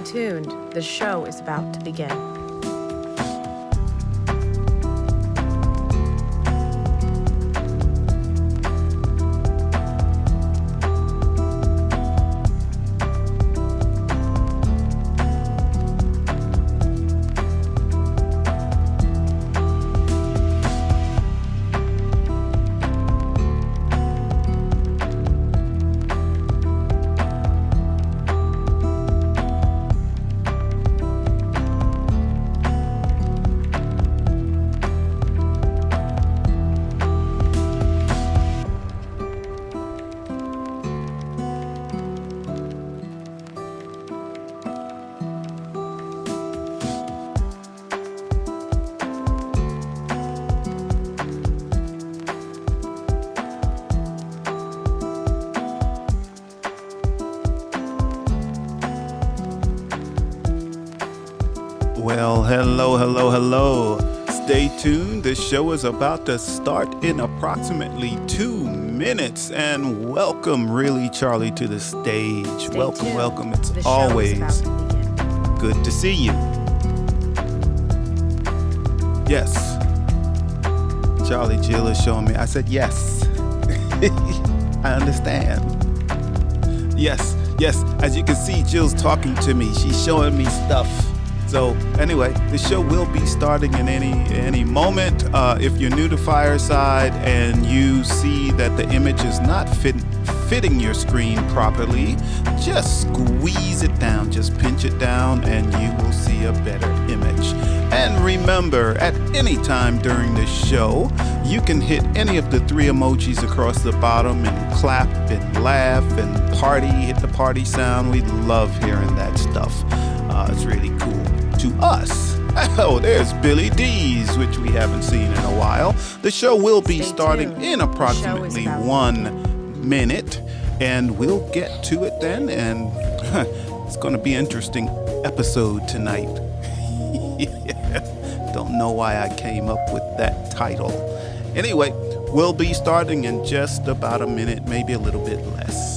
Stay tuned. The show is about to begin. Show is about to start in approximately two minutes. And welcome, really, Charlie, to the stage. Stay welcome, tuned. welcome. It's The always to good to see you. Yes. Charlie Jill is showing me. I said, yes. I understand. Yes, yes. As you can see, Jill's talking to me. She's showing me stuff. So anyway, the show will be starting in any any moment. Uh, if you're new to Fireside and you see that the image is not fit, fitting your screen properly, just squeeze it down, just pinch it down, and you will see a better image. And remember, at any time during the show, you can hit any of the three emojis across the bottom and clap and laugh and party, hit the party sound. We love hearing that stuff. Uh, it's really cool to us. Oh, there's Billy D's, which we haven't seen in a while. The show will be Stay starting tuned. in The show is approximately one minute, and we'll get to it then. And it's going to be an interesting episode tonight. Don't know why I came up with that title. Anyway, we'll be starting in just about a minute, maybe a little bit less.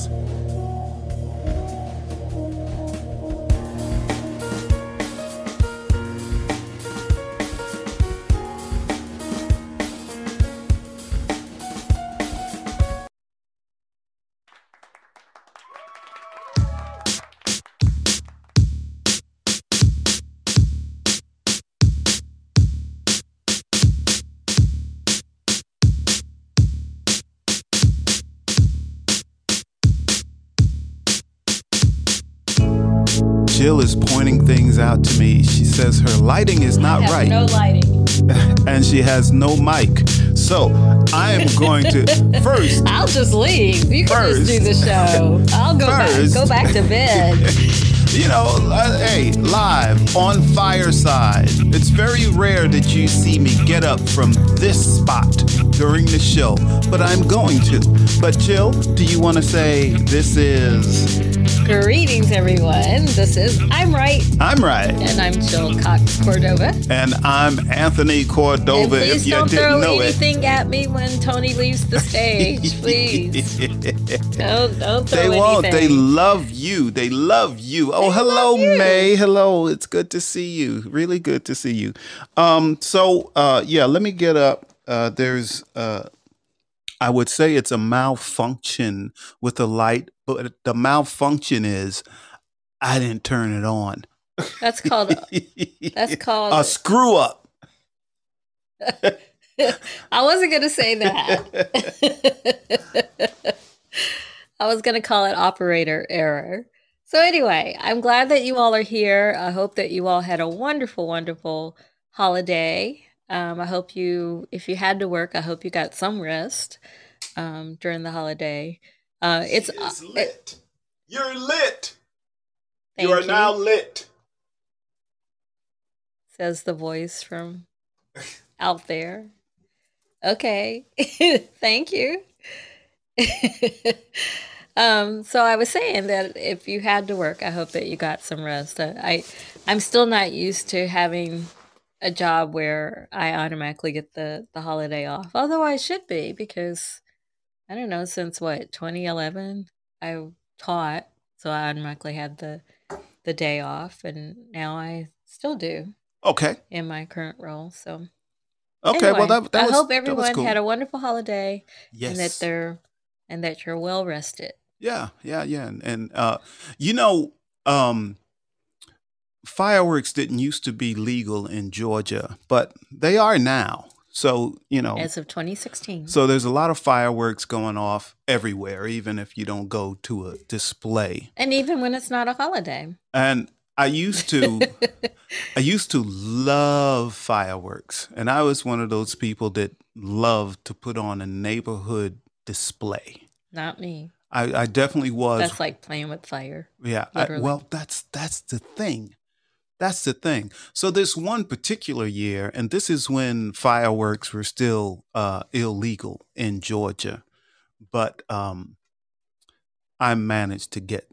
Jill is pointing things out to me. She says her lighting is not right. No lighting. and she has no mic. So I am going to first. I'll just leave. You can First. just do the show. I'll go First. back. Go back to bed. You know, uh, hey, live on Fireside. It's very rare that you see me get up from this spot during the show, but I'm going to. But Jill, do you want to say this is Greetings, everyone. This is I'm right, I'm right, and I'm Jill Cox Cordova. and I'm Anthony And Cordova. please If you don't didn't throw know it. anything at me when Tony leaves the stage. Please don't don't throw They won't. They love you. They love you. Oh, hello. May. Hello. It's good to see you. Really good to see you. Um, so uh yeah, let me get up. Uh there's uh I would say it's a malfunction with the light, but the malfunction is I didn't turn it on. That's called. That's called. a screw up. I wasn't gonna say that. I was gonna call it operator error. So anyway, I'm glad that you all are here. I hope that you all had a wonderful, wonderful holiday. Um, I hope you, if you had to work, I hope you got some rest um, during the holiday. Uh, it's It uh, it- lit. You're lit. You are you. now lit. says the voice from out there. Okay. Thank you. um, so I was saying that if you had to work, I hope that you got some rest. I, I I'm still not used to having a job where I automatically get the the holiday off. Although I should be because I don't know since what 2011 I taught, so I automatically had the the day off, and now I still do Okay. in my current role. So Okay. anyway, well, that, that I was, hope everyone cool. had a wonderful holiday yes. and that they're and that you're well rested. Yeah, yeah, yeah. And, and uh, you know, um, fireworks didn't used to be legal in Georgia, but they are now. So, you know, As of 2016. so there's a lot of fireworks going off everywhere, even if you don't go to a display. and even when it's not a holiday. And I used to I used to love fireworks, and I was one of those people that loved to put on a neighborhood display. Not me. I, I definitely was That's like playing with fire. Yeah. I, well, that's that's the thing. That's the thing. So this one particular year, and this is when fireworks were still uh, illegal in Georgia, but um, I managed to get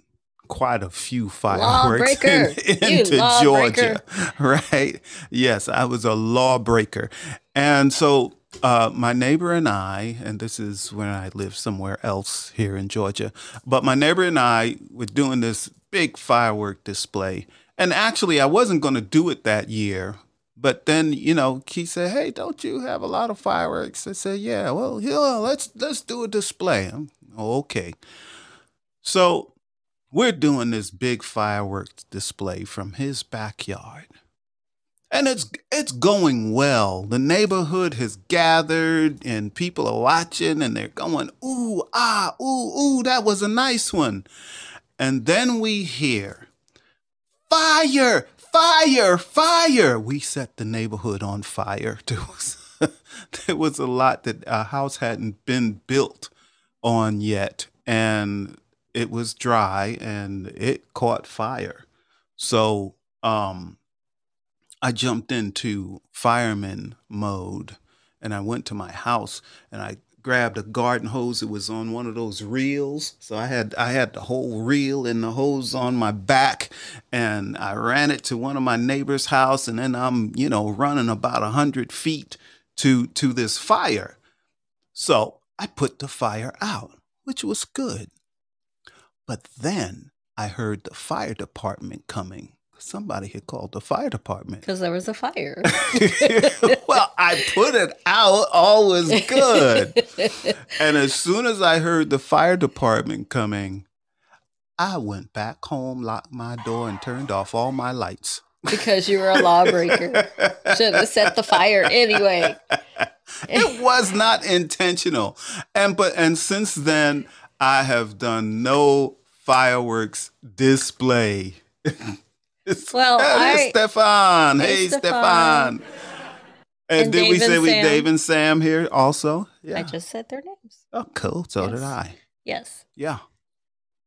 quite a few fireworks in- into. Georgia. Right? Yes, I was a lawbreaker, and so uh, my neighbor and I, and this is when I lived somewhere else here in Georgia, but my neighbor and I were doing this big firework display. And actually, I wasn't going to do it that year. But then, you know, he said, "Hey, don't you have a lot of fireworks?" I said, "Yeah." Well, yeah, let's let's do a display. I'm, "Oh, okay. So we're doing this big fireworks display from his backyard. And it's it's going well. The neighborhood has gathered and people are watching and they're going, ooh, ah, ooh, ooh, that was a nice one. And then we hear, fire, fire, fire. We set the neighborhood on fire. There was, there was a lot that a house hadn't been built on yet. And it was dry and it caught fire. So um, I jumped into fireman mode and I went to my house and I grabbed a garden hose. It was on one of those reels. So I had I had the whole reel and the hose on my back and I ran it to one of my neighbor's house and then I'm, you know, running about a hundred feet to to this fire. So I put the fire out, which was good. But then I heard the fire department coming. Somebody had called the fire department. Because there was a fire. well, I put it out, all was good. and as soon as I heard the fire department coming, I went back home, locked my door, and turned off all my lights. because you were a lawbreaker. Should have set the fire anyway. it was not intentional. And but and since then I have done no fireworks display. Well, Hey, I- Stefan. Hey, Stefan. And, And did we say we Dave and Sam here also? Yeah. I just said their names. oh, cool. So did I. Yes. Yeah.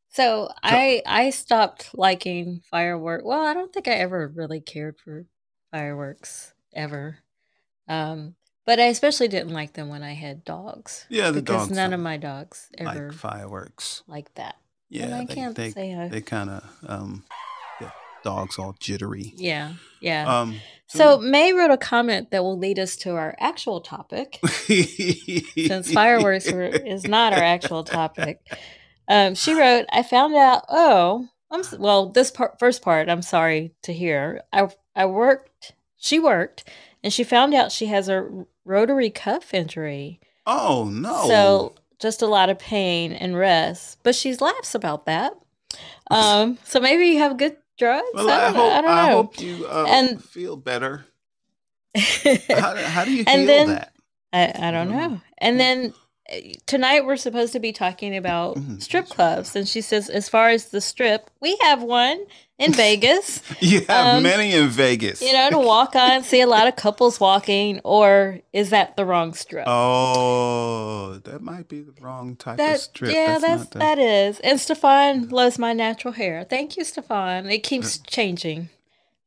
So I I stopped liking firework. Well, I don't think I ever really cared for fireworks ever. Um, but I especially didn't like them when I had dogs. Yeah, the because dogs none of my dogs ever Like fireworks. like that. Yeah. and I they, can't they, say I. they kind of um dogs all jittery. yeah, yeah. Um so May wrote a comment that will lead us to our actual topic. since fireworks were, is not our actual topic. Um, she wrote, "I found out. Oh, I'm well. This part, first part, I'm sorry to hear. I I worked. She worked, and she found out she has a rotary cuff injury. Oh no. So just a lot of pain and rest. But she's laughs about that. Um, so maybe you have good drugs. well, I, don't, hope I I, don't know. hope you uh, And- feel better. How, how do you then- that? I, I don't know. And then tonight we're supposed to be talking about Mhm, strip clubs. And she says, as far as the strip, we have one in Vegas, You have um, many in Vegas. you know, to walk on, see a lot of couples walking. Or is that the wrong strip? Oh, that might be the wrong type of that, strip. yeah, that's, not the- that is. And Stefan loves my natural hair. Thank you, Stefan. It keeps changing.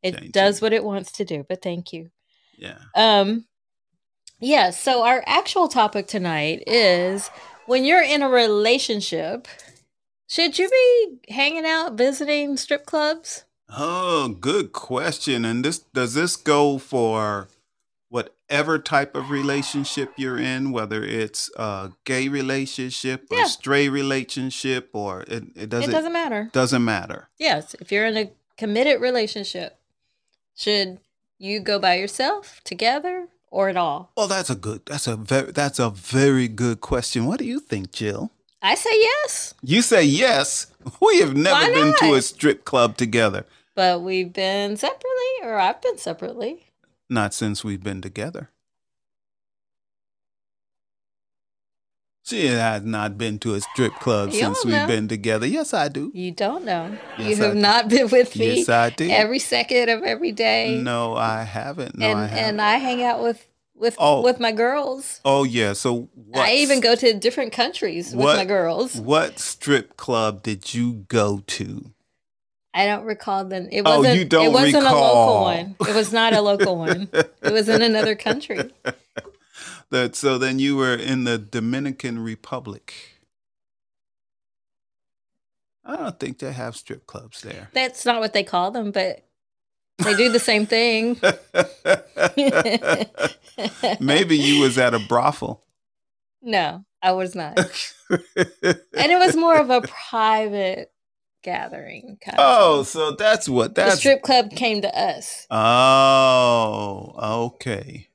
It Changing. does what it wants to do, but thank you. yeah. Um, yeah, so our actual topic tonight is when you're in a relationship, should you be hanging out visiting strip clubs? Oh, good question. And this does this go for whatever type of relationship you're in, whether it's a gay relationship or Yeah. stray relationship, or it, it doesn't it doesn't matter. doesn't matter. Yes, if you're in a committed relationship, should you go by yourself, together, or at all? Well, that's a good. That's a very. That's a very good question. What do you think, Jill? I say yes, You say yes. We have never been to a strip club together. but we've been separately, or I've been separately. Not since we've been together. She has not been to a strip club You since we've know. been together. Yes, I do. You don't know. Yes, you have not been with me Yes, I do. every second of every day. No, I haven't. No, and I haven't. and I hang out with with Oh. with my girls. oh yeah. So what? I even go to different countries with what- my girls. What strip club did you go to? I don't recall the. It Oh, wasn't. you don't It wasn't a local one. It was not a local one. It was in another country. That so then you were in the Dominican Republic. I don't think they have strip clubs there. That's not what they call them, but they do the same thing. Maybe you was at a brothel. no, I was not. And it was more of a private gathering. Kind oh, of. so that's what that strip club came to us. Oh, okay,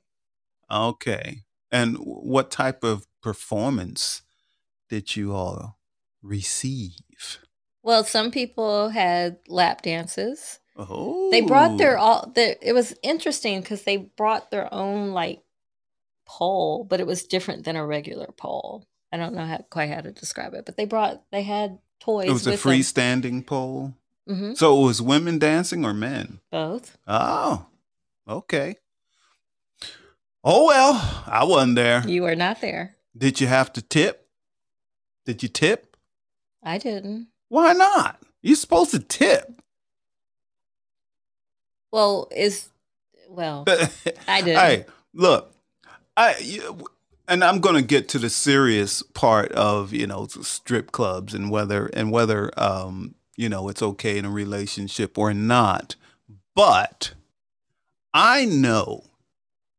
okay. And what type of performance did you all receive? Well, some people had lap dances. Oh, They brought their all. Their, it was interesting because they brought their own like pole, but it was different than a regular pole. I don't know how, quite how to describe it, but they brought they had toys. It was a freestanding pole. hmm So it was women dancing or men? Both. Oh, okay. Oh well, I wasn't there. You were not there. Did you have to tip? Did you tip? I didn't. Why not? You're supposed to tip. Well, is well, I did. Hey, look, I and I'm going to get to the serious part of you know strip clubs and whether and whether um you know it's okay in a relationship or not. But I know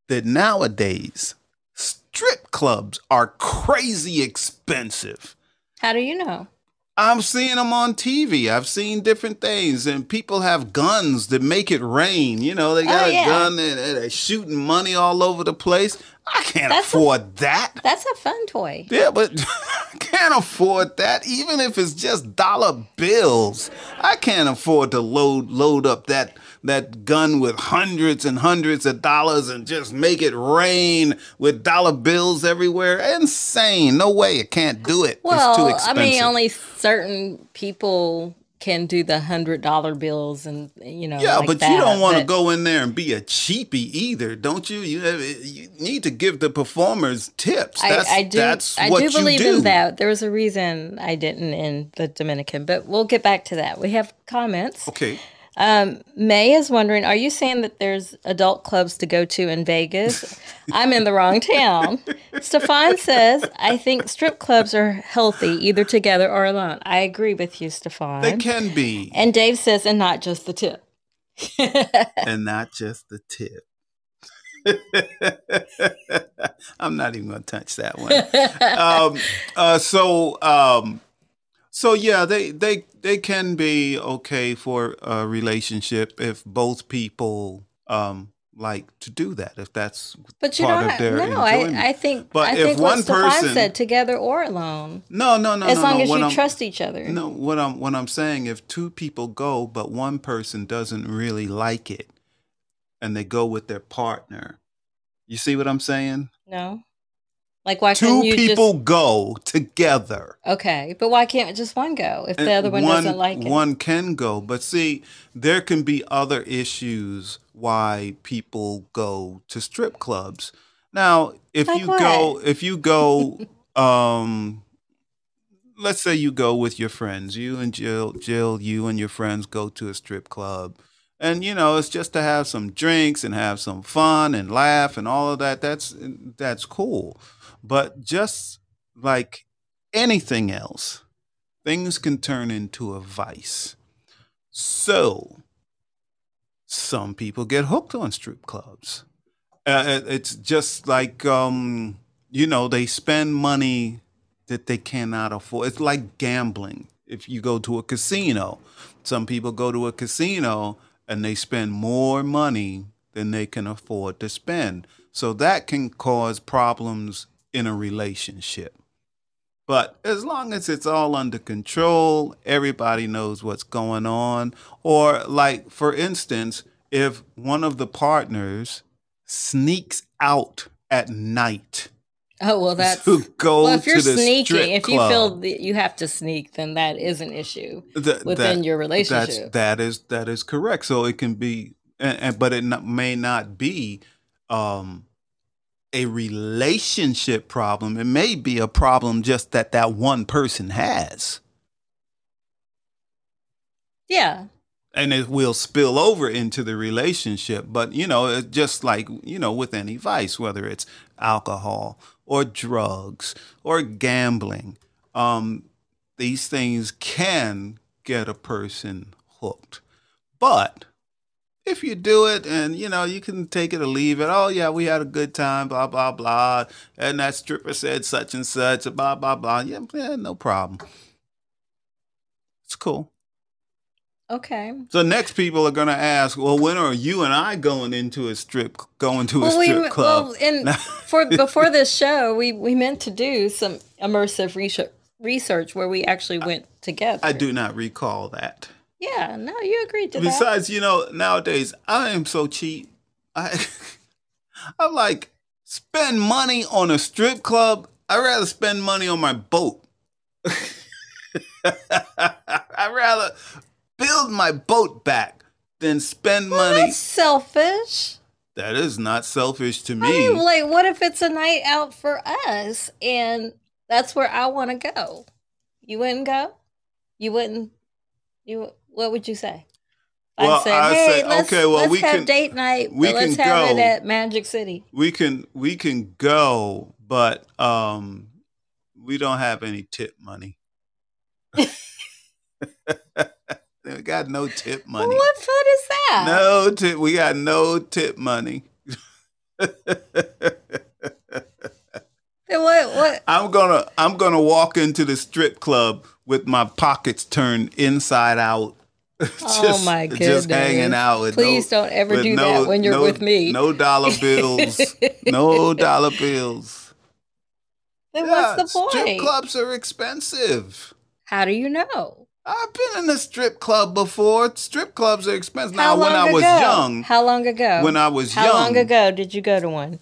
that nowadays strip clubs are crazy expensive. How do you know? I'm seeing them on TV. I've seen different things, and people have guns that make it rain. You know, they got Oh, yeah. a gun and and they're shooting money all over the place. I can't That's a- afford that. That's a fun toy. Yeah, but I can't afford that. Even if it's just dollar bills, I can't afford to load load up that that gun with hundreds and hundreds of dollars and just make it rain with dollar bills everywhere. Insane. No way. I can't do it. it's too Well, I mean, only certain people can do the hundred dollar bills, and you know. Yeah, like but you don't want to go in there and be a cheapie either, don't you? You you need to give the performers tips. That's, I, I do. That's I do believe do. in that. There was a reason I didn't in the Dominican, but we'll get back to that. We have comments. Okay. Um, May is wondering: Are you saying that there's adult clubs to go to in Vegas? I'm in the wrong town. Stefan says, "I think strip clubs are healthy, either together or alone." I agree with you, Stefan. They can be, And Dave says, "And not just the tip." and not just the tip. I'm not even going to touch that one. um, uh, so, um, so yeah, they they they can be okay for a relationship if both people um, like to do that. If that's But you part don't. of their no, enjoyment. I, I think. But I if think one person- said, together or alone, no, no, no, as no, long no. as What you I'm- trust each other. No, what I'm what I'm saying, if two people go, but one person doesn't really like it, and they go with their partner, you see what I'm saying? No. Like why Two people go together. okay? But why can't just one go if the And other one, doesn't like it? One can go, but see, there can be other issues why people go to strip clubs. Now, if Like you what? go, if you go, um, let's say you go with your friends, you and Jill, Jill, you and your friends go to a strip club, and you know it's just to have some drinks and have some fun and laugh and all of that. That's that's cool, but just like anything else, things can turn into a vice. So, some people get hooked on strip clubs. Uh, it's just like, um, you know, they spend money that they cannot afford. It's like gambling. if you go to a casino, some people go to a casino and they spend more money than they can afford to spend. So that can cause problems in a relationship. But as long as it's all under control, everybody knows what's going on. Or, like, for instance, if one of the partners sneaks out at night Oh well, that's to go well. If you're sneaking, if you feel that you have to sneak, then that is an issue th- within that- your relationship. that is that is correct. So it can be, and, and but it not, may not be um, a relationship problem. It may be a problem just that that one person has, yeah, and it will spill over into the relationship. But you know, it's just like you know, with any vice, whether it's alcohol or drugs or gambling, um, these things can get a person hooked. But if you do it and you know you can take it or leave it. Oh yeah we had a good time blah blah blah. And that stripper said such and such blah blah blah. Yeah, yeah no problem. It's cool. Okay. so next people are going to ask well when are you and i going into a strip going to a Well, we strip club? well, and for before this show, we we meant to do some immersive research research where we actually went together. i do not recall that Yeah, no, you agreed to that. besides you know nowadays i am so cheap i i'm like spend money on a strip club i'd rather spend money on my boat i'd rather build my boat back than spend Well, money that's selfish. that is not selfish to me. I me mean, like, what if it's a night out for us and that's where I want to go? You wouldn't go? You wouldn't? You? What would you say? Well, I'd say, I'd hey, say, let's, okay, well, let's we have can- date night, we but let's can have it go. at Magic City. we can we can go but um we don't have any tip money we got no tip money Well, what fun is that? no tip we got no tip money what? What? i'm gonna i'm gonna walk into the strip club with my pockets turned inside out oh my goodness! just hanging out with Please no, don't ever do no- that when you're no- with me. no dollar bills no dollar bills then Yeah, what's the point? strip clubs are expensive How do you know? I've been in a strip club before. Strip clubs are expensive. How Now, when I was young, How long ago? when I was How young, How long ago did you go to one?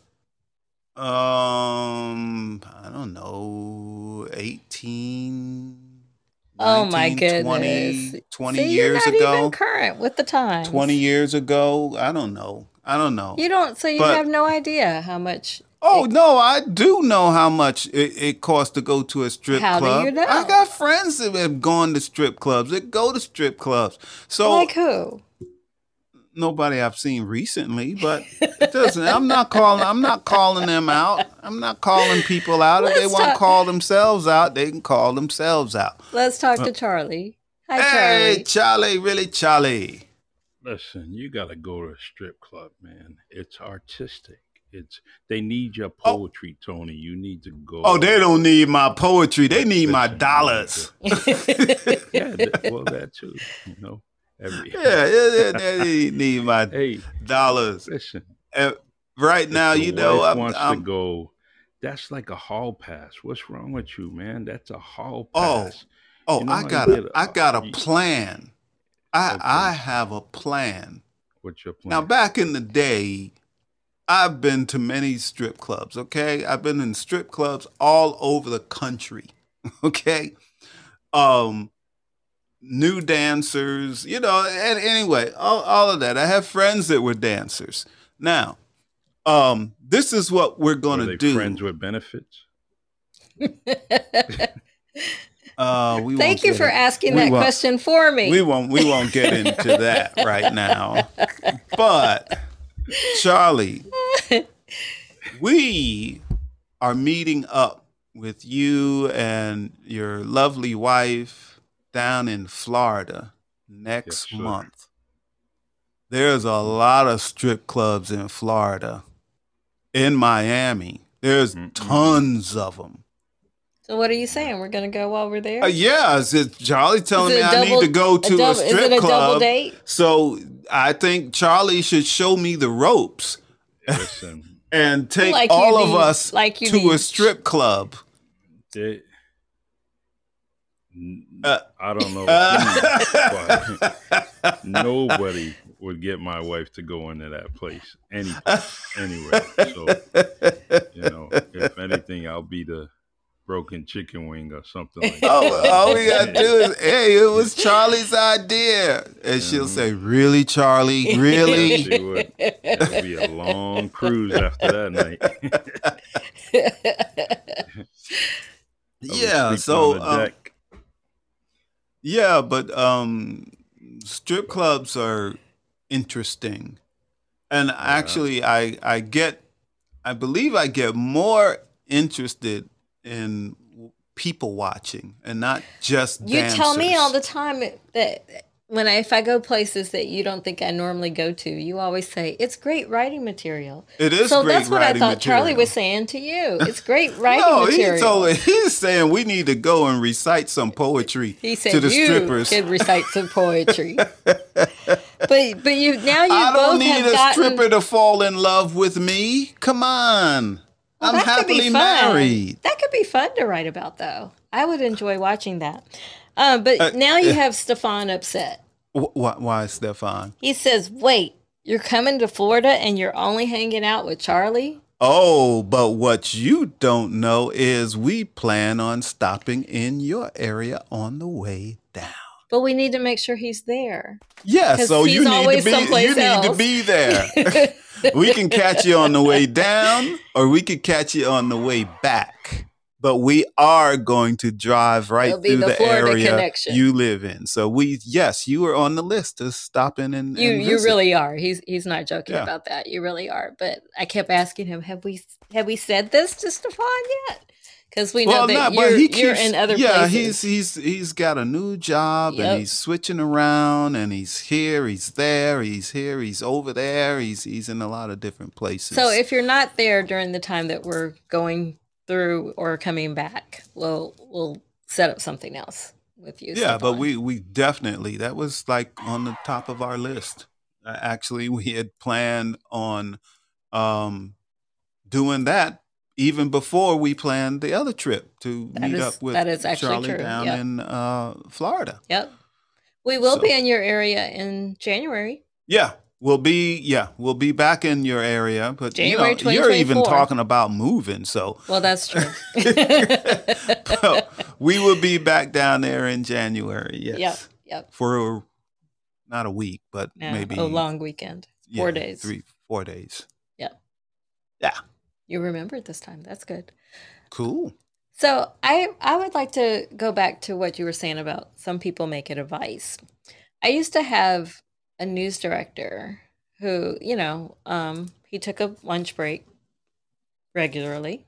um, I don't know, 18, Oh my goodness! 20, 20 See, years you're not ago. even current with the times. 20 years ago. I don't know. I don't know. You don't. So you But- have no idea how much. Oh no, I do know how much it, it costs to go to a strip How do club. you know? I got friends that have gone to strip clubs. That go to strip clubs. So like who? Nobody I've seen recently, but it doesn't. I'm not calling. I'm not calling them out. I'm not calling people out. If they Let's want to call themselves out, they can call themselves out. Let's talk to Charlie. Hi, Uh, Hey, Charlie. Charlie, really, Charlie. Listen, you got to go to a strip club, man. It's artistic. It's they need your Oh. poetry, Tony. You need to go. Oh, they don't need my poetry. They need my Listen, you dollars. yeah, well, that too. You know, every Yeah, yeah, yeah, they need my Hey, dollars. listen. Uh, right now, you know, I'm, wants I'm- to go. That's like a hall pass. What's wrong with you, man? That's a hall Oh, pass. oh, you know I got a, get I a- got a plan. I, Okay. I have a plan. What's your plan? Now, back in the day, I've been to many strip clubs, okay? I've been in strip clubs all over the country, okay? Um, new dancers, you know, and anyway, all, all of that. I have friends that were dancers. Now, um, this is what we're going to they do. friends with benefits? Uh, we Thank you for in- asking we that question for me. We won't we won't get into that right now. But Charlie, we are meeting up with you and your lovely wife down in Florida next Yes, sir. month. There's a lot of strip clubs in Florida. In Miami, there's Mm-mm. tons of them. So what are you saying? We're gonna go while we're there? Uh, yeah, it's it, Charlie telling Is me it a I double- need to go to a, double- is strip it a double club. date? So I think Charlie should show me the ropes Listen, and take Like all of need- us like you to a strip club. they, n- Uh, I don't know. Uh, but nobody would get my wife to go into that place any anyway. So you know, if anything, I'll be the broken chicken wing or something like that. oh, all we gotta do is, hey, it was Charlie's idea, and she'll say, "Really, Charlie? Really?" It'll be a long cruise after that night. Yeah. So um. Yeah, but um, strip clubs are interesting, and actually, I I get, I believe I get more interested in people watching and not just You tell me all the time that when I, if I go places that you don't think I normally go to, you always say it's great writing material. It is so great that's what I thought Charlie was saying to you. It's great writing No, material. he told he's saying we need to go and recite some poetry He said to the you strippers. could recite some poetry. but but you now you I both don't need a gotten, stripper to fall in love with me. Come on. Well, I'm that could be happily married. That could be fun to write about, though. I would enjoy watching that. Uh, but Uh, now you have Stefan upset. Wh- why, why, Stefan? He says, "Wait, you're coming to Florida and you're only hanging out with Charlie." Oh, but what you don't know is we plan on stopping in your area on the way down. But we need to make sure he's there. Yeah, so you need to be you need to be there. we can catch you on the way down or we could catch you on the way back. But we are going to drive right It'll through the the, Florida area connection. you live in. So we yes, you are on the list to stop in and, You and you really are. He's he's not joking Yeah. about that. You really are. But I kept asking him, "Have we have we said this to Stefan yet?" Because we know that you're, you're in other yeah, places. he's he's he's got a new job Yep. and he's switching around and he's here, he's there, he's here, he's over there, he's he's in a lot of different places. So if you're not there during the time that we're going through or coming back, we'll we'll set up something else with you. yeah, but Stefan. we we definitely that was like on the top of our list. Uh, actually, we had planned on um doing that even before we planned the other trip to That meet is- up with that is actually Charlie true, down yep. in uh Florida. Yep. We will So- be in your area in January. Yeah, we'll be yeah, we'll be back in your area, but you know, you're even talking about moving, so Well, that's true. we will be back down there in January. Yes. Yep. Yep. For not a week, but Yeah, maybe a long weekend. yeah, four days. Three, four days. Yep. Yeah. You remembered this time. That's good. Cool. So I I would like to go back to what you were saying about some people make it a vice. I used to have a news director who, you know, um, he took a lunch break regularly.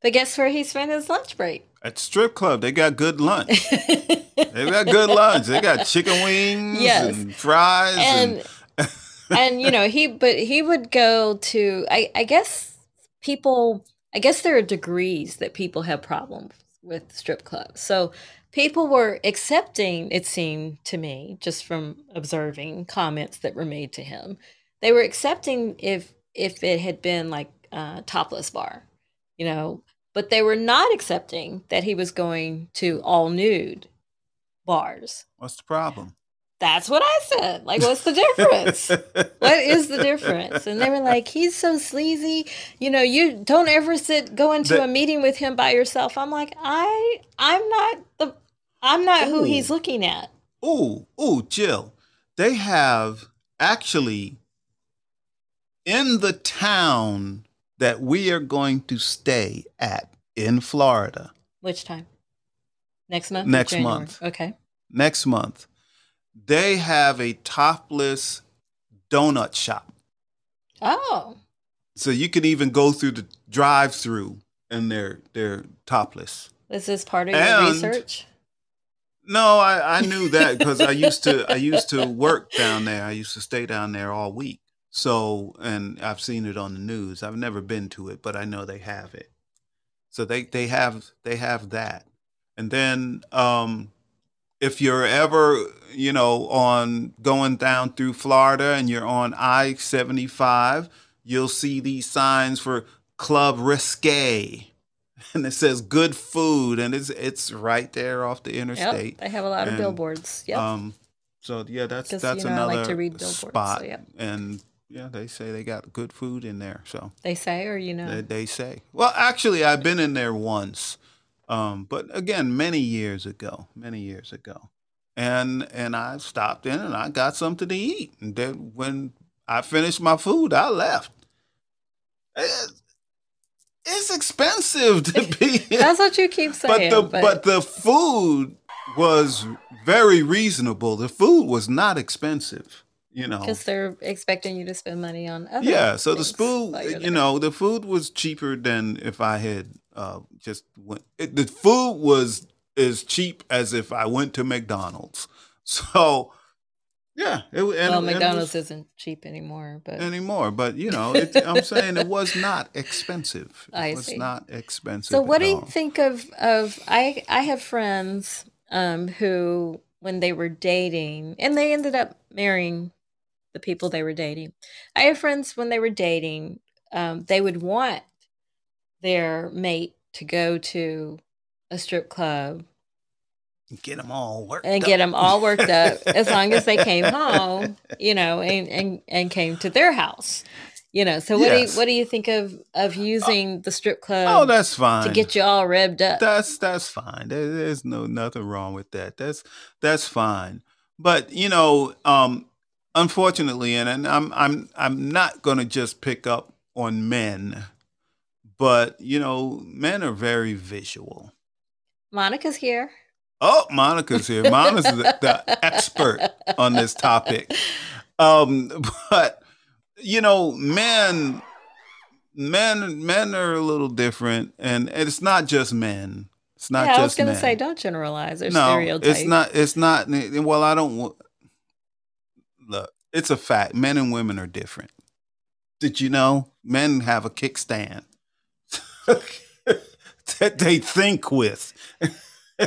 But guess where he spent his lunch break? At strip club, they got good lunch. they got good lunch. They got chicken wings Yes. and fries and, and and you know he but he would go to I, I guess people i guess there are degrees that people have problems with strip clubs so people were accepting it seemed to me just from observing comments that were made to him they were accepting if if it had been like a topless bar you know but they were not accepting that he was going to all nude bars what's the problem? that's what I said. Like, what's the difference? what is the difference? And they were like, he's so sleazy. You know, you don't ever sit go into The- a meeting with him by yourself. I'm like, I I'm not I'm not who he's looking at. Ooh, ooh, Jill. They have actually in the town that we are going to stay at in Florida Which time? Next month? Next month. Okay. next month. They have a topless donut shop. Oh. So you can even go through the drive-through and they're they're topless. Is this part of your And- research? No, I, I knew that because I used to I used to work down there. I used to stay down there all week. So and I've seen it on the news. I've never been to it, but I know they have it. So they they have they have that, and then um, if you're ever you know on going down through Florida and you're on I seventy five, you'll see these signs for Club Risque, and it says good food, and it's it's right there off the interstate. Yep, they have a lot of billboards. Yep. Um, so yeah, that's that's you know, I another like to read billboards, so spot, yeah. and yeah, they say they got good food in there. So they say, or you know, they, they say. Well, actually, I've been in there once, um, but again, many years ago, many years ago, and and I stopped in and I got something to eat, and then when I finished my food, I left. It's, it's expensive to be. that's what you keep saying. but the but, the food was very reasonable. The food was not expensive, you know. because they're expecting you to spend money on other. Yeah, so the food, you know, the food was cheaper than if I had uh, just went. It, the food was as cheap as if I went to McDonald's. So, yeah, it, and, well, it was- McDonald's isn't cheap anymore, but anymore. But you know, it, I'm saying it was not expensive. It I was see. not expensive. So what at do you all. think of of I I have friends um who when they were dating and they ended up marrying the people they were dating. I have friends when they were dating um they would want their mate to go to a strip club Get them all worked up. and up. get them all worked up as long as they came home, you know, and and and came to their house. You know, so what do you what do you think of of using the strip club Oh, that's fine. to get you all revved up? That's that's fine. There, there's no nothing wrong with that. That's that's fine. But you know, um, unfortunately, and, and I'm I'm I'm not gonna just pick up on men, but you know, men are very visual. Monica's here. Oh, Monica's here. Monica's the, the expert on this topic. Um, but you know, men, men, men are a little different, and it's not just men. It's not yeah, just I was gonna say, don't generalize or no, stereotype. it's not. It's not. Well, I don't. Look, it's a fact. Men and women are different. Did you know? Men have a kickstand that they think with.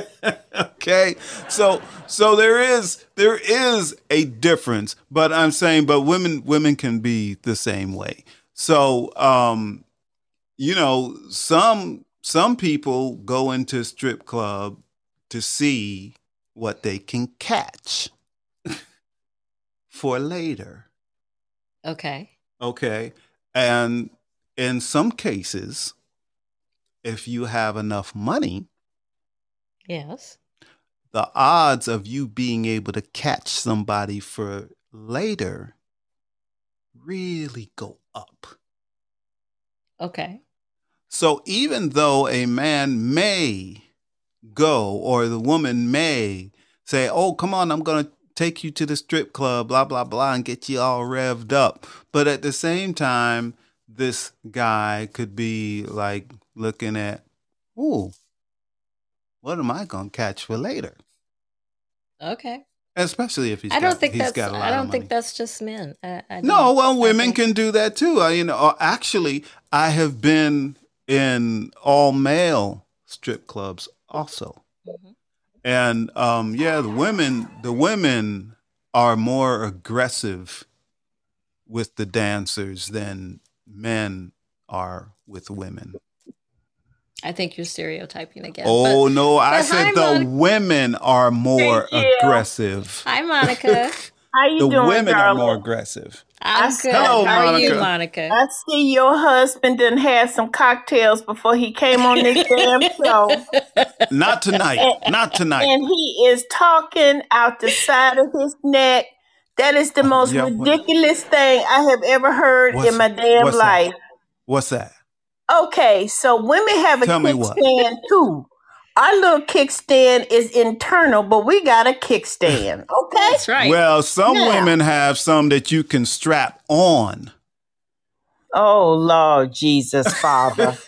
okay, so so there is there is a difference, but I'm saying, but women women can be the same way. So um, you know, some some people go into strip club to see what they can catch for later. okay. Okay. And in some cases, if you have enough money, Yes. the odds of you being able to catch somebody for later really go up. Okay. So even though a man may go or the woman may say, "Oh, come on, I'm going to take you to the strip club, blah blah blah and get you all revved up." But at the same time, this guy could be like looking at, "Ooh, what am I going to catch for later?" Okay. Especially if he's I don't got, think he's that's. got a lot I don't think that's just men. I, I No, well, women can do that too. I, you know, uh, actually, I have been in all male strip clubs also, Mhm. and um, yeah, the women, the women are more aggressive with the dancers than men are with women. I think you're stereotyping again. oh no, I said hi, the Monica. women are more aggressive. but- Hi, Monica. How you The doing, women are more aggressive. I'm good. Hello, How are you, Monica. Monica? I see your husband didn't have some cocktails before he came on this damn show, Not tonight. Not tonight. and he is talking out the side of his neck. That is the oh, most Yeah, what- ridiculous thing I have ever heard What's- in my damn what's that? life. What's that? Okay, so women have a Tell kickstand too. Our little kickstand is internal, but we got a kickstand. Okay. That's right. Well, some Yeah. women have some that you can strap on. Oh Lord Jesus, Father,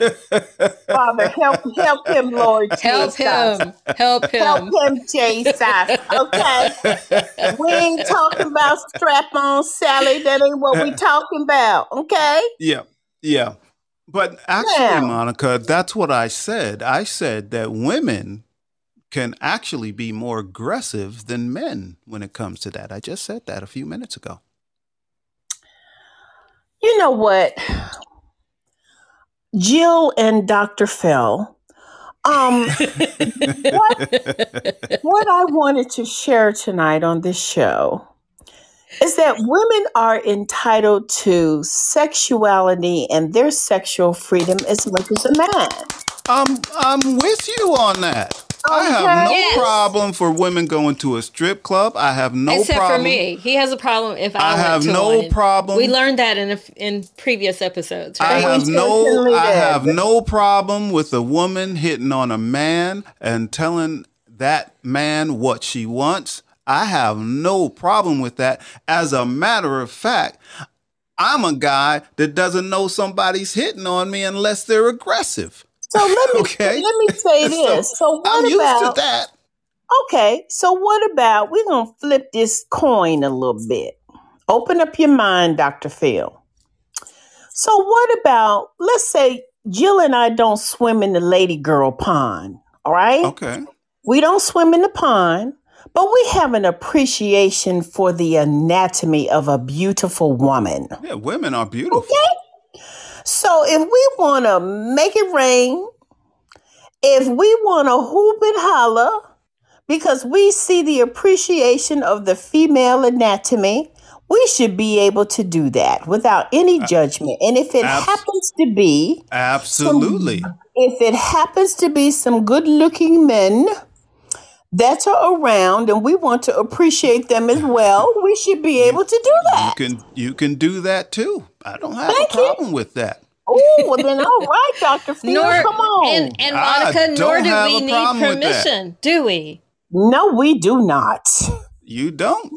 Father, help, help him, Lord Help Jesus. him. Help him. Help him, Jesus. Okay. We ain't talking about strap on Sally. That ain't what we talking about. Okay. yeah, yeah. But actually, Now, Monica, that's what I said. I said that women can actually be more aggressive than men when it comes to that. I just said that a few minutes ago. you know what, Jill and Dr. Phil. Um, what what I wanted to share tonight on this show is that women are entitled to sexuality and their sexual freedom as much as a man. I'm I'm with you on that. I have no Yes. problem for women going to a strip club. I have no problem. Except problem. for me, he has a problem if I, I went have to no one. problem. We learned that in a, in previous episodes, I have no I have no problem with a woman hitting on a man and telling that man what she wants. I have no problem with that. As a matter of fact, I'm a guy that doesn't know somebody's hitting on me unless they're aggressive. So let me Okay. let me say So, this. So, what I'm used about to that. Okay, so what about we're gonna flip this coin a little bit? Open up your mind, Dr. Phil. So what about let's say Jill and I don't swim in the lady girl pond, all right? Okay. We don't swim in the pond, but we have an appreciation for the anatomy of a beautiful woman. Yeah, women are beautiful. Okay? So if we want to make it rain, if we want to hoop and holler, because we see the appreciation of the female anatomy, we should be able to do that without any judgment. And if it abs- happens to be, Absolutely. if it happens to be some good looking men that are around and we want to appreciate them as well, we should be able to do that. You that. can you can do that too. I don't have Thank a you. problem with that. Oh, well then all right, Dr. Phil, nor come on. and and Monica, nor don't do have we need problem with that. permission, do we? No, we do not. You don't.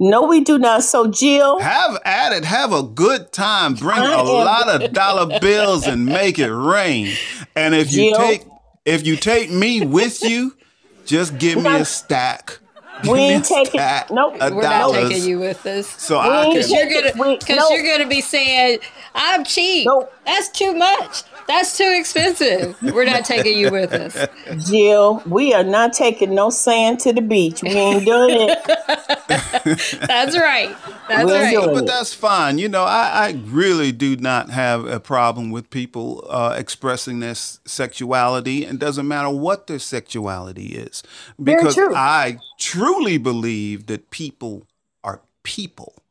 No, we do not. So, Jill, Have at it. Have a good time. Bring I a am- lot of dollar bills and make it rain. And if you take if you take me with you, just give me a stack. Give we a ain't taking. stack Nope. of We're not taking you with us. So We I ain't can. Because you're gonna, because no. you're gonna be saying, "I'm cheap. Nope. That's too much. That's too expensive. We're not taking you with us." Jill, we are not taking no sand to the beach. We ain't doing it. That's right. That's We're right. But that's fine. You know, I, I really do not have a problem with people uh, expressing their s- sexuality, and doesn't matter what their sexuality is, Very because true. I truly believe that people are people.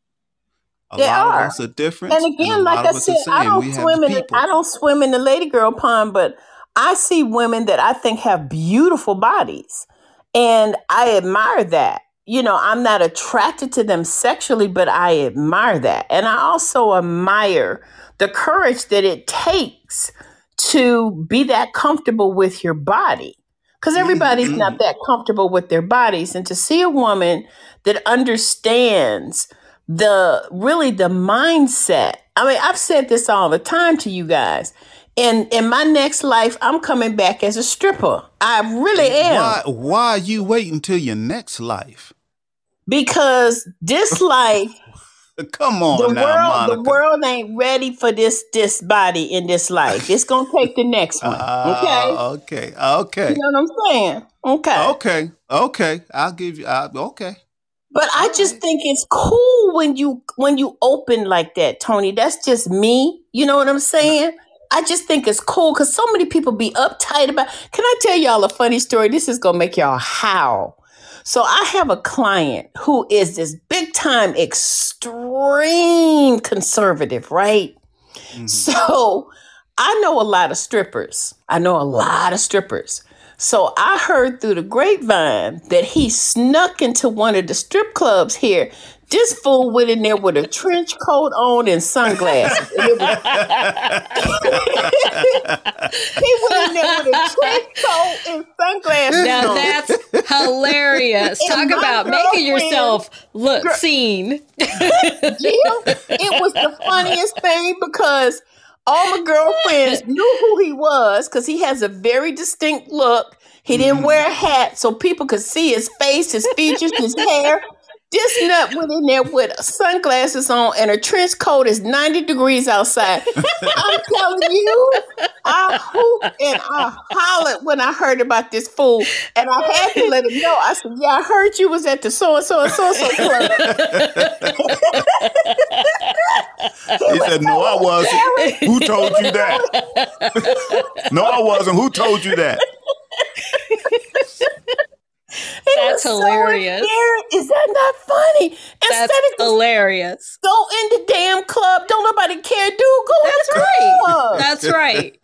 A They lot are. of us are different, And again, lot like I said, I don't We swim in. The. I don't swim in the lady girl pond, but I see women that I think have beautiful bodies, and I admire that. You know, I'm not attracted to them sexually, but I admire that, and I also admire the courage that it takes to be that comfortable with your body. Because mm, everybody's mm. not that comfortable with their bodies, and to see a woman that understands the really the mindset. I mean, I've said this all the time to you guys. In in my next life, I'm coming back as a stripper. I really am. Why, why are you waiting till your next life? Because this life, Come on the now, world, Monica. the world ain't ready for this this body in this life. It's gonna take the next one. Okay. Ah, okay, okay, You know what I'm saying? Okay. okay, okay. I'll give you. I, okay. But I just think it's cool when you when you open like that, Tony. That's just me. You know what I'm saying? I just think it's cool because so many people be uptight about. Can I tell y'all a funny story? This is gonna make y'all howl. So I have a client who is this big time extreme conservative, right? Mhm. So I know a lot of strippers. I know a lot of strippers. So I heard through the grapevine that he snuck into one of the strip clubs here. This fool went in there with a trench coat on and sunglasses. And it was- he went in there with a trench coat and sunglasses Now on. that's hilarious. Talk about making yourself look Girl- seen. Jill, it was the funniest thing because all my girlfriends knew who he was because he has a very distinct look. He didn't mm-hmm. wear a hat so people could see his face, his features, his hair. This nut went in there with sunglasses on and a trench coat is 90 degrees outside. I'm telling you, I hooped and I hollered when I heard about this fool. And I had to let him know. I said, Yeah, I heard you was at the so and so and so and so club. He said, No, I wasn't. Who told you that? no, I wasn't. Who told you that? He That's was so hilarious. Is that not funny? Instead That's of just hilarious. go in the damn club, don't nobody care, dude. Go in That's the right. club. That's right.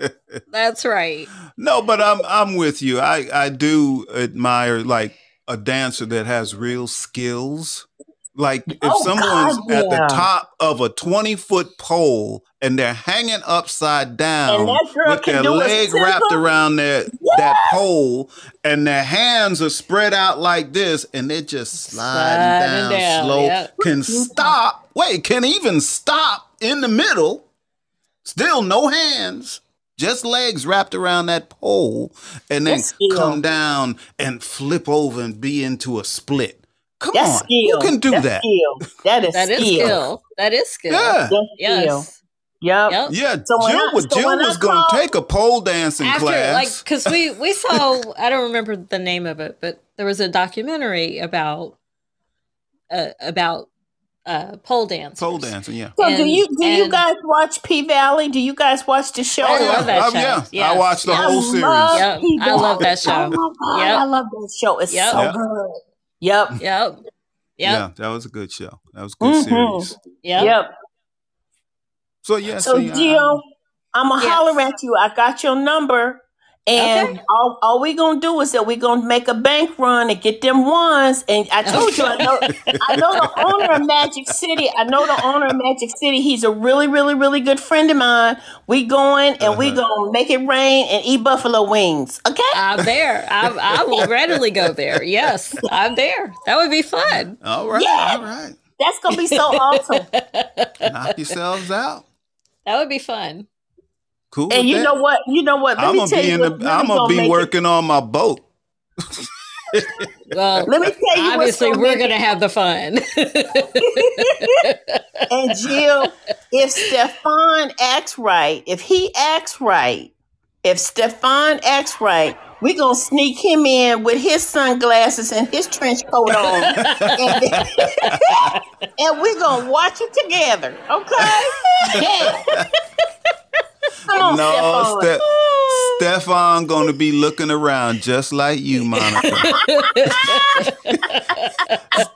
That's right. No, but I'm I'm with you. I I do admire like a dancer that has real skills. Like if Oh, someone's God, at the top of a 20 foot pole and they're hanging upside down And that girl with their leg wrapped around their that pole and their hands are spread out like this and they're just sliding, Sliding down, down, slow. yep. Can mm-hmm. stop. Wait, can even stop in the middle. Still no hands. Just legs wrapped around that pole and then come down and flip over and be into a split. Come That's on. skill. Who can do That's that? Skill. That is That is skill. skill. That is skill. Yeah. That's skill. Yes. Yep. Yep. Yeah, So Jill, I- was, so Jill was going to take a pole dancing After, class. like, because we we saw, I don't remember the name of it, but there was a documentary about uh, about uh, pole dance. pole dancing, yeah. So do you do you guys watch P Valley? Do you guys watch the show? I love that Oh, show. yeah. I Yes. watched the Yes. whole I series. love Yep. P I love that show. Oh my god, Yep. I love that show. It's Yep. so Yep. good. Yep. Yep. Yep. Yeah, that was a good show. That was a good Mhm. series. Yep. Yep. So yeah, So see, I, I'm gonna Yes. holler at you. I got your number. And Okay. all, all we gonna do is that we gonna make a bank run and get them ones. And I told you, I know, I know the owner of Magic City. I know the owner of Magic City. He's a really, really, really good friend of mine. We going and we Uh-huh. gonna make it rain and eat buffalo wings. Okay? I'm there. I, I will readily go there. Yes, I'm there. That would be fun. all right, Yeah. all right. That's gonna be so awesome. Knock yourselves out. That would be fun. Cool. And you that. know what? You know what? Let I'm me gonna tell be you. in the. I'm gonna be make it- working on my boat. Well, Let me tell you. obviously, gonna we're going to have the fun. And Jill, if Stefan acts right, if he acts right, if Stefan acts right, we're gonna sneak him in with his sunglasses and his trench coat on, and, and we gonna watch it together. Okay? Yeah. On, no, Stefan. Ste- Stefan gonna be looking around just like you, Monica.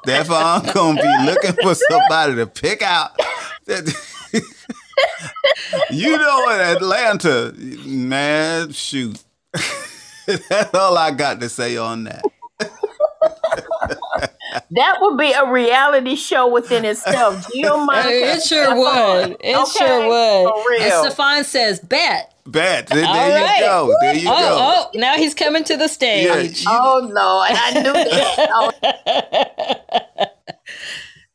Stefan gonna be looking for somebody to pick out. you know, in Atlanta, man, shoot. That's all I got to say on that. That would be a reality show within itself. Jill, Monica, it sure Stefan. would. It Okay? sure would. For And. Stefan says, bet. Bet. There, All there right. you go. There you go. Oh, oh, now he's coming to the Yeah, stage. you- Oh Lord, I knew that. Oh,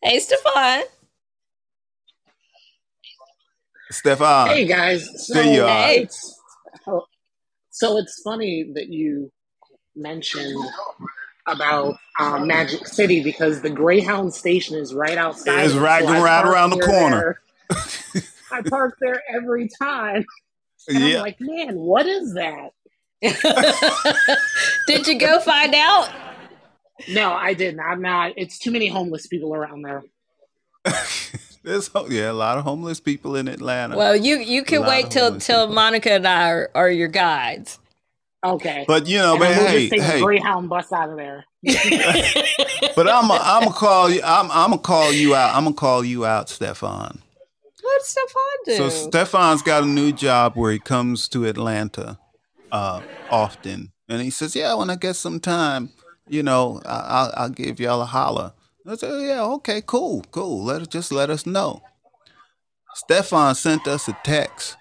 Hey, Stefan. Stefan. Hey guys, so There you are. Hey. so it's funny that you mentioned about um, Magic City because the Greyhound station is right outside. It's right- I right around the corner. I park there every time, and Yeah. I'm like, man, what is that? Did you go find out? No, I didn't. I'm not. It's too many homeless people around there. There's yeah, a lot of homeless people in Atlanta. Well, you you can wait of till till people. Monica and I are, are your guides. Okay, but you know, and but then hey, just take hey, the Greyhound bus out of there. but I'm i I'm gonna call you. I'm I'm gonna call you out. I'm gonna call you out, Stefan. What's Stefan do? So Stefan's got a new job where he comes to Atlanta uh, often, and he says, "Yeah, when I get some time, you know, I, I'll, I'll give y'all a holler." I said, "Yeah, okay, cool, cool. Let us just let us know." Stefan sent us a text.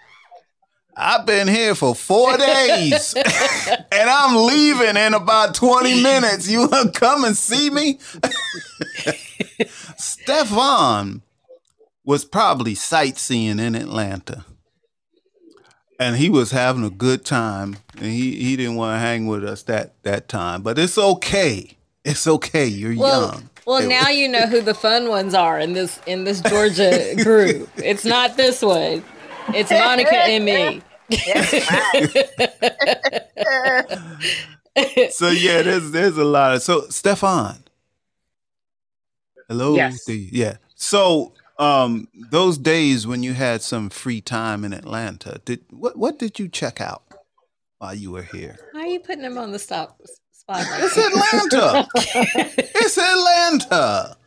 I've been here for four days, and I'm leaving in about twenty minutes. You want to come and see me? Stefan was probably sightseeing in Atlanta. And he was having a good time. And he, he didn't want to hang with us that, that time. But it's okay. It's okay. You're well, young. Well, now you know who the fun ones are in this in this Georgia group. It's not this one. It's Monica and me. so yeah, there's there's a lot of so Stefan. Hello. Yes. to. Yeah. So um those days when you had some free time in Atlanta, did what what did you check out while you were here? Why are you putting him on the stop spot? like It's? Atlanta. it's Atlanta.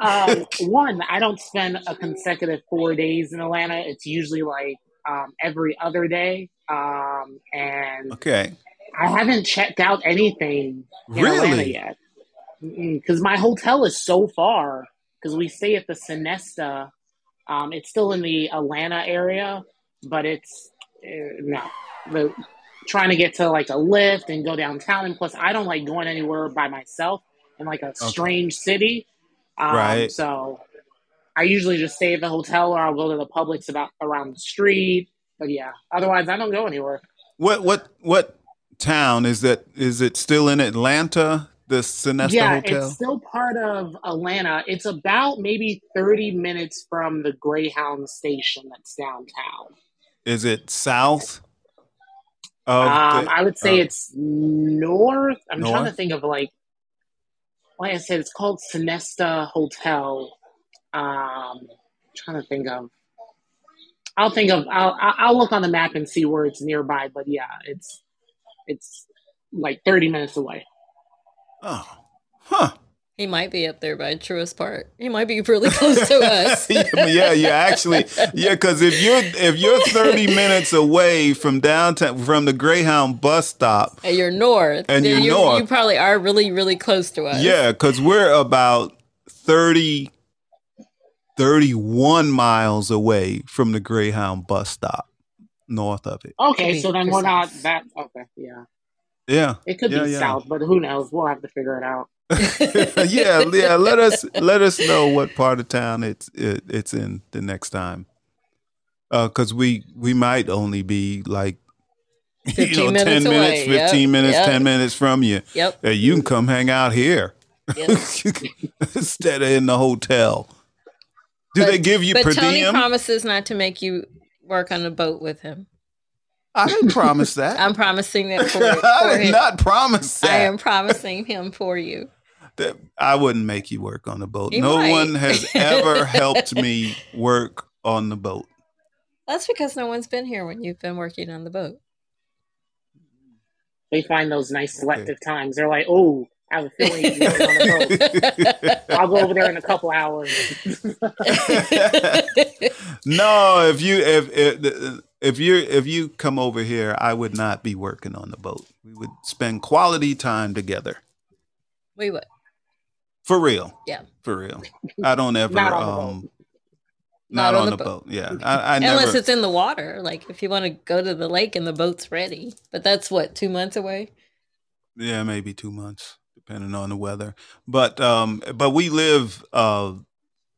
Um, one, I don't spend a consecutive four days in Atlanta. It's usually like um, every other day. Um, and Okay. I haven't checked out anything in Atlanta Really? yet because my hotel is so far. Because we stay at the Sonesta. Um, it's still in the Atlanta area, but it's uh, no. The, trying to get to like a Lyft and go downtown, and plus, I don't like going anywhere by myself in like a strange city. Um, Right. So I usually just stay at the hotel, or I'll go to the Publix about around the street. But yeah, otherwise, I don't go anywhere. What what what town is that? Is it still in Atlanta? The Sonesta yeah, Hotel? it's still part of Atlanta. It's about maybe 30 minutes from the Greyhound station that's downtown. Is it south? Um, the- I would say oh. it's north. I'm trying to think of like, like I said, it's called Sonesta Hotel. Um, trying to think of. I'll think of. I'll I'll look on the map and see where it's nearby. But yeah, it's it's like 30 minutes away. Oh, huh. He might be up there by Truist Park. He might be really close to us. yeah, yeah, actually, yeah. Because if you're if you're 30 minutes away from downtown from the Greyhound bus stop, And you're north. And you're you, north. You probably are really, really close to us. yeah, because we're about 30, 31 miles away from the Greyhound bus stop, north of it. Okay, so then we're not precise. that. Okay, yeah, Yeah, it could Yeah, be yeah. south, but who knows? We'll have to figure it out. yeah, yeah. Let us let us know what part of town it's it, it's in the next time, uh, because we we might only be like you know minutes ten away. minutes, Yep, fifteen minutes, yep. ten minutes from you. Yep. Hey, you can come hang out here yep. instead of in the hotel. Do But- they give you But per Tony diem? promises not to make you work on a boat with him. I didn't promise that. I'm promising that for, I did him. not promise that. I am promising him for you. That I wouldn't make you work on the boat. You no might. one has ever helped me work on the boat. That's because no one's been here when you've been working on the boat. They find those nice selective times. They're like, "Oh, I have a feeling he's going on a boat. I'll go over there in a couple hours." no, if you if if if you if you come over here, I would not be working on the boat. We would spend quality time together. we would. For real. Yeah. For real. I don't ever Not um not, on, the boat. Yeah. I, I Unless never it's in the water. Like if you want to go to the lake and the boat's ready. But that's what, two months away? Yeah, maybe two months, depending on the weather. But um, but we live uh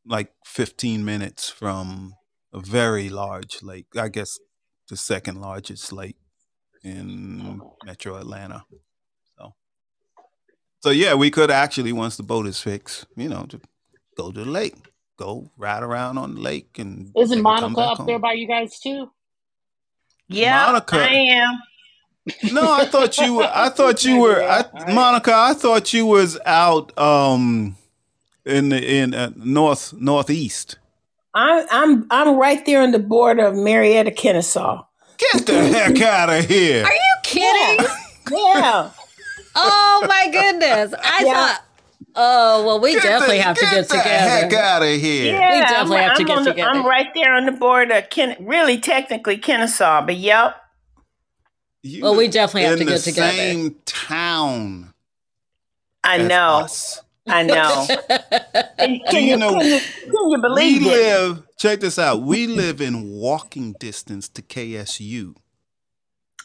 like fifteen minutes from a very large lake. I guess the second largest lake in Metro Atlanta. So, so yeah, we could actually once the boat is fixed, you know, to go to the lake, go ride around on the lake, and Isn't Monica back up there by you guys too? Yeah, Monica. I am. No, I thought you were. I thought you were. I, Monica, I thought you was out um in the in uh, north northeast. I'm I'm I'm right there on the border of Marietta, Kennesaw. Get the heck out of here! Are you kidding? Yeah. Oh my goodness. I Yeah. thought, oh, well, we Get definitely the, have to get get the heck out of here! Yeah, definitely I'm, have to I'm get on the- together. I'm right there on the border, of Ken, really technically Kennesaw, but yep. You Well, we definitely have in to the get together. Same town. I as know. us. I know. Do can, you you, know- can, you, can you We believe it? live. Check this out. We live in walking distance to KSU.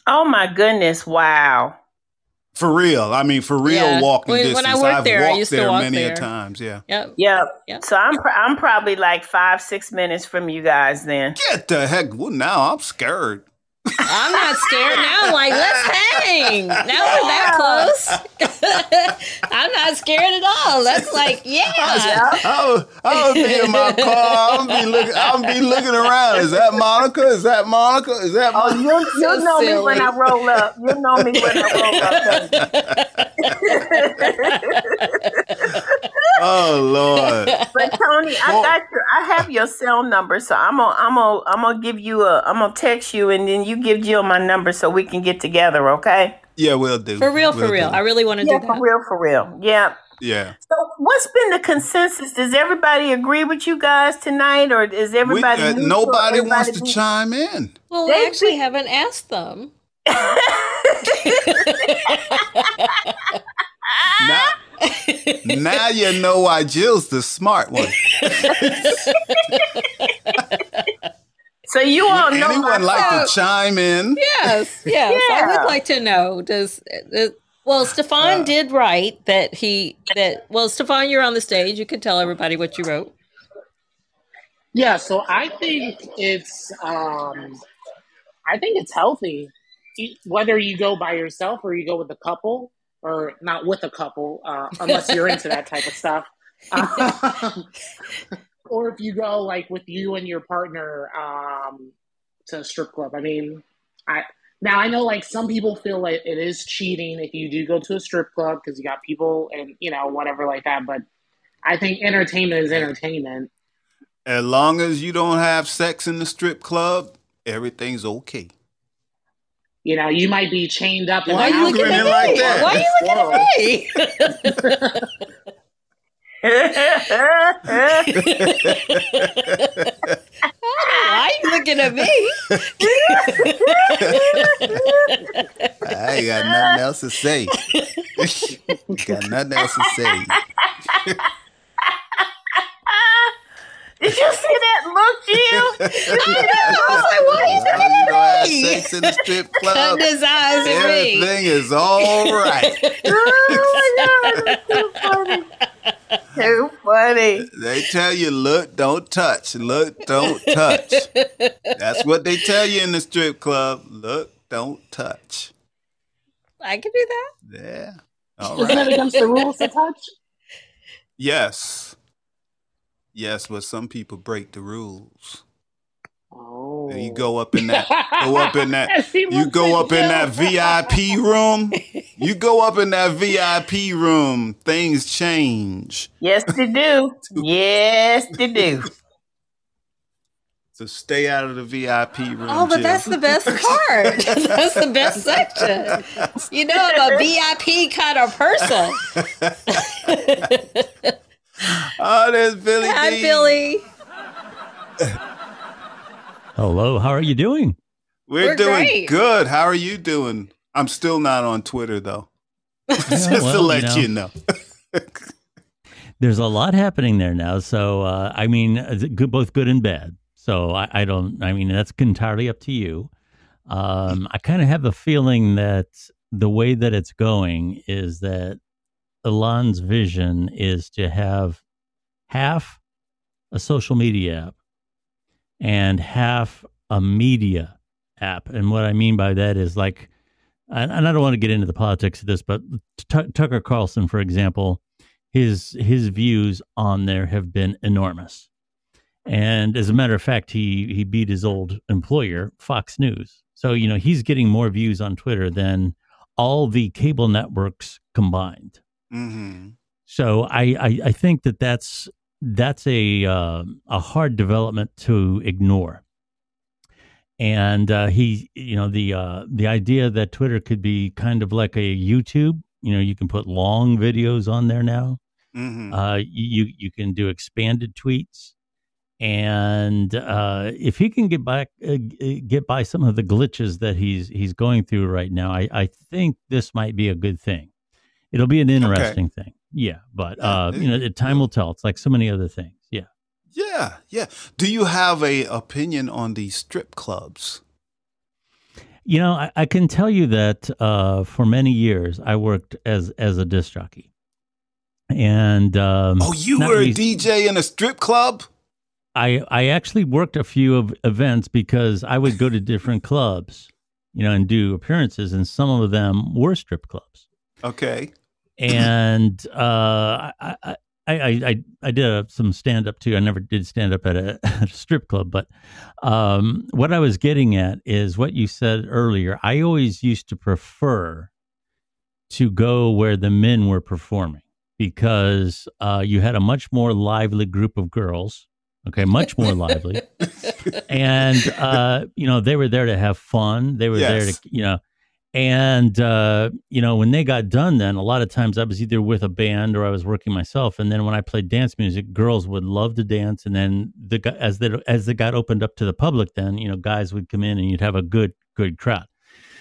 Oh my goodness! Wow. For real. I mean, for real Yeah. walking When- when distance. I worked I've there, I walked used to there walk many there. a times. Yeah. Yep. Yep. Yep. So I'm pr- I'm probably like five six minutes from you guys then. Get the heck. Well, now I'm scared. I'm not scared now. I'm like, let's hang. Now we're that close. I'm not scared at all. That's like, yeah. I'll, I'll be in my car. I'll be looking. I'll be looking around. Is that Monica? Is that Monica? Is that? Oh, Monica? you'll, you'll So know me when. I roll up. You'll know me when I roll up. Oh Lord. But Tony, I Well- got your, I have your cell number, so I'm gonna, I'm gonna, I'm gonna give you a, I'm gonna text you, and then you give Jill my number so we can get together, okay? Yeah, we'll do. For real, for We'll real. do. I really want to Yeah, do that. for real, for real. Yeah. Yeah. So, what's been the consensus? Does everybody agree with you guys tonight, or is We, everybody? uh, neutral? nobody wants to be- chime in. Well, we actually be- haven't asked them. Now, now you know why Jill's the smart one. So you all know Anyone like phone. to chime in? Yes, yes. I would like to know. Does uh, well, Stefan Uh. did write that he that well, Stefan, you're on the stage. You can tell everybody what you wrote. Yeah, so I think it's um I think it's healthy. Whether you go by yourself or you go with a couple, or not with a couple, uh, unless you're into that type of stuff. Um, or if you go like with you and your partner um, to a strip club. I mean, I now I know like some people feel like it is cheating if you do go to a strip club because you got people and you know whatever like that. But I think entertainment is entertainment. As long as you don't have sex in the strip club, everything's okay. You know, you might be chained up. Why the you house grinning with like that? Why are you looking at me? Why you looking at me? Ah, I ain't got nothing else to say. got nothing else to say. Did you see that look, Jill? I know. I was like, why are you As looking as you don't have at me? sex in the strip club, Cutting his eyes at me. everything is all right. oh my god, that's too funny. Too funny. They tell you, look, don't touch. Look, don't touch. That's what they tell you in the strip club. Look, don't touch. I can do that. Yeah. All Isn't right. it against the rules to touch? Yes. Yes, but some people break the rules. Oh, You go up in that go oh. up in that you go up in that VIP room. You go up in that VIP room, things change. Yes, they do. Yes, they do. So stay out of the VIP room. Oh, but Jill. that's the best part. that's the best section. You know, I'm a VIP kind of person. Oh, there's Billy. Hi, D. Billy. Hello, how are you doing? We're, We're doing great. good. How are you doing? I'm still not on Twitter though. Just to well, you let know. you know. There's a lot happening there now. So, uh, I mean, uh, good, both good and bad. So, I, I don't, I mean, that's entirely up to you. Um, I kind of have a feeling that the way that it's going is that Elon's vision is to have half a social media app and half a media app. And what I mean by that is like, and I don't want to get into the politics of this, but T- Tucker Carlson, for example, his his views on there have been enormous. And as a matter of fact, he he beat his old employer, Fox News. So you know he's getting more views on Twitter than all the cable networks combined. Hmm So I, I, I think that that's that's a uh, a hard development to ignore. And uh, he, you know, the uh, the idea that Twitter could be kind of like a YouTube. You know, you can put long videos on there now. hmm Uh, you you can do expanded tweets, and uh, if he can get back uh, get by some of the glitches that he's he's going through right now, I, I think this might be a good thing. It'll be an interesting thing, yeah. But Yeah, uh, it- you know, the time will tell. It's like so many other things, yeah. Yeah, yeah. Do you have a opinion on these strip clubs? You know, I, I can tell you that uh, for many years I worked as as a disc jockey, and um, Oh, you were a DJ in a strip club? I I actually worked a few of events because I would go to different clubs, you know, and do appearances, and some of them were strip clubs. Okay. And uh, I, I I I did uh, some stand up too. I never did stand up at a, at a strip club, but um, what I was getting at is what you said earlier. I always used to prefer to go where the men were performing because uh, you had a much more lively group of girls. Okay, much more lively, and uh, you know they were there to have fun. They were there to you know, and uh, you know when they got done, then a lot of times I was either with a band or I was working myself. And then when I played dance music, girls would love to dance, and then the as the as it got opened up to the public, then you know guys would come in and you'd have a good good crowd.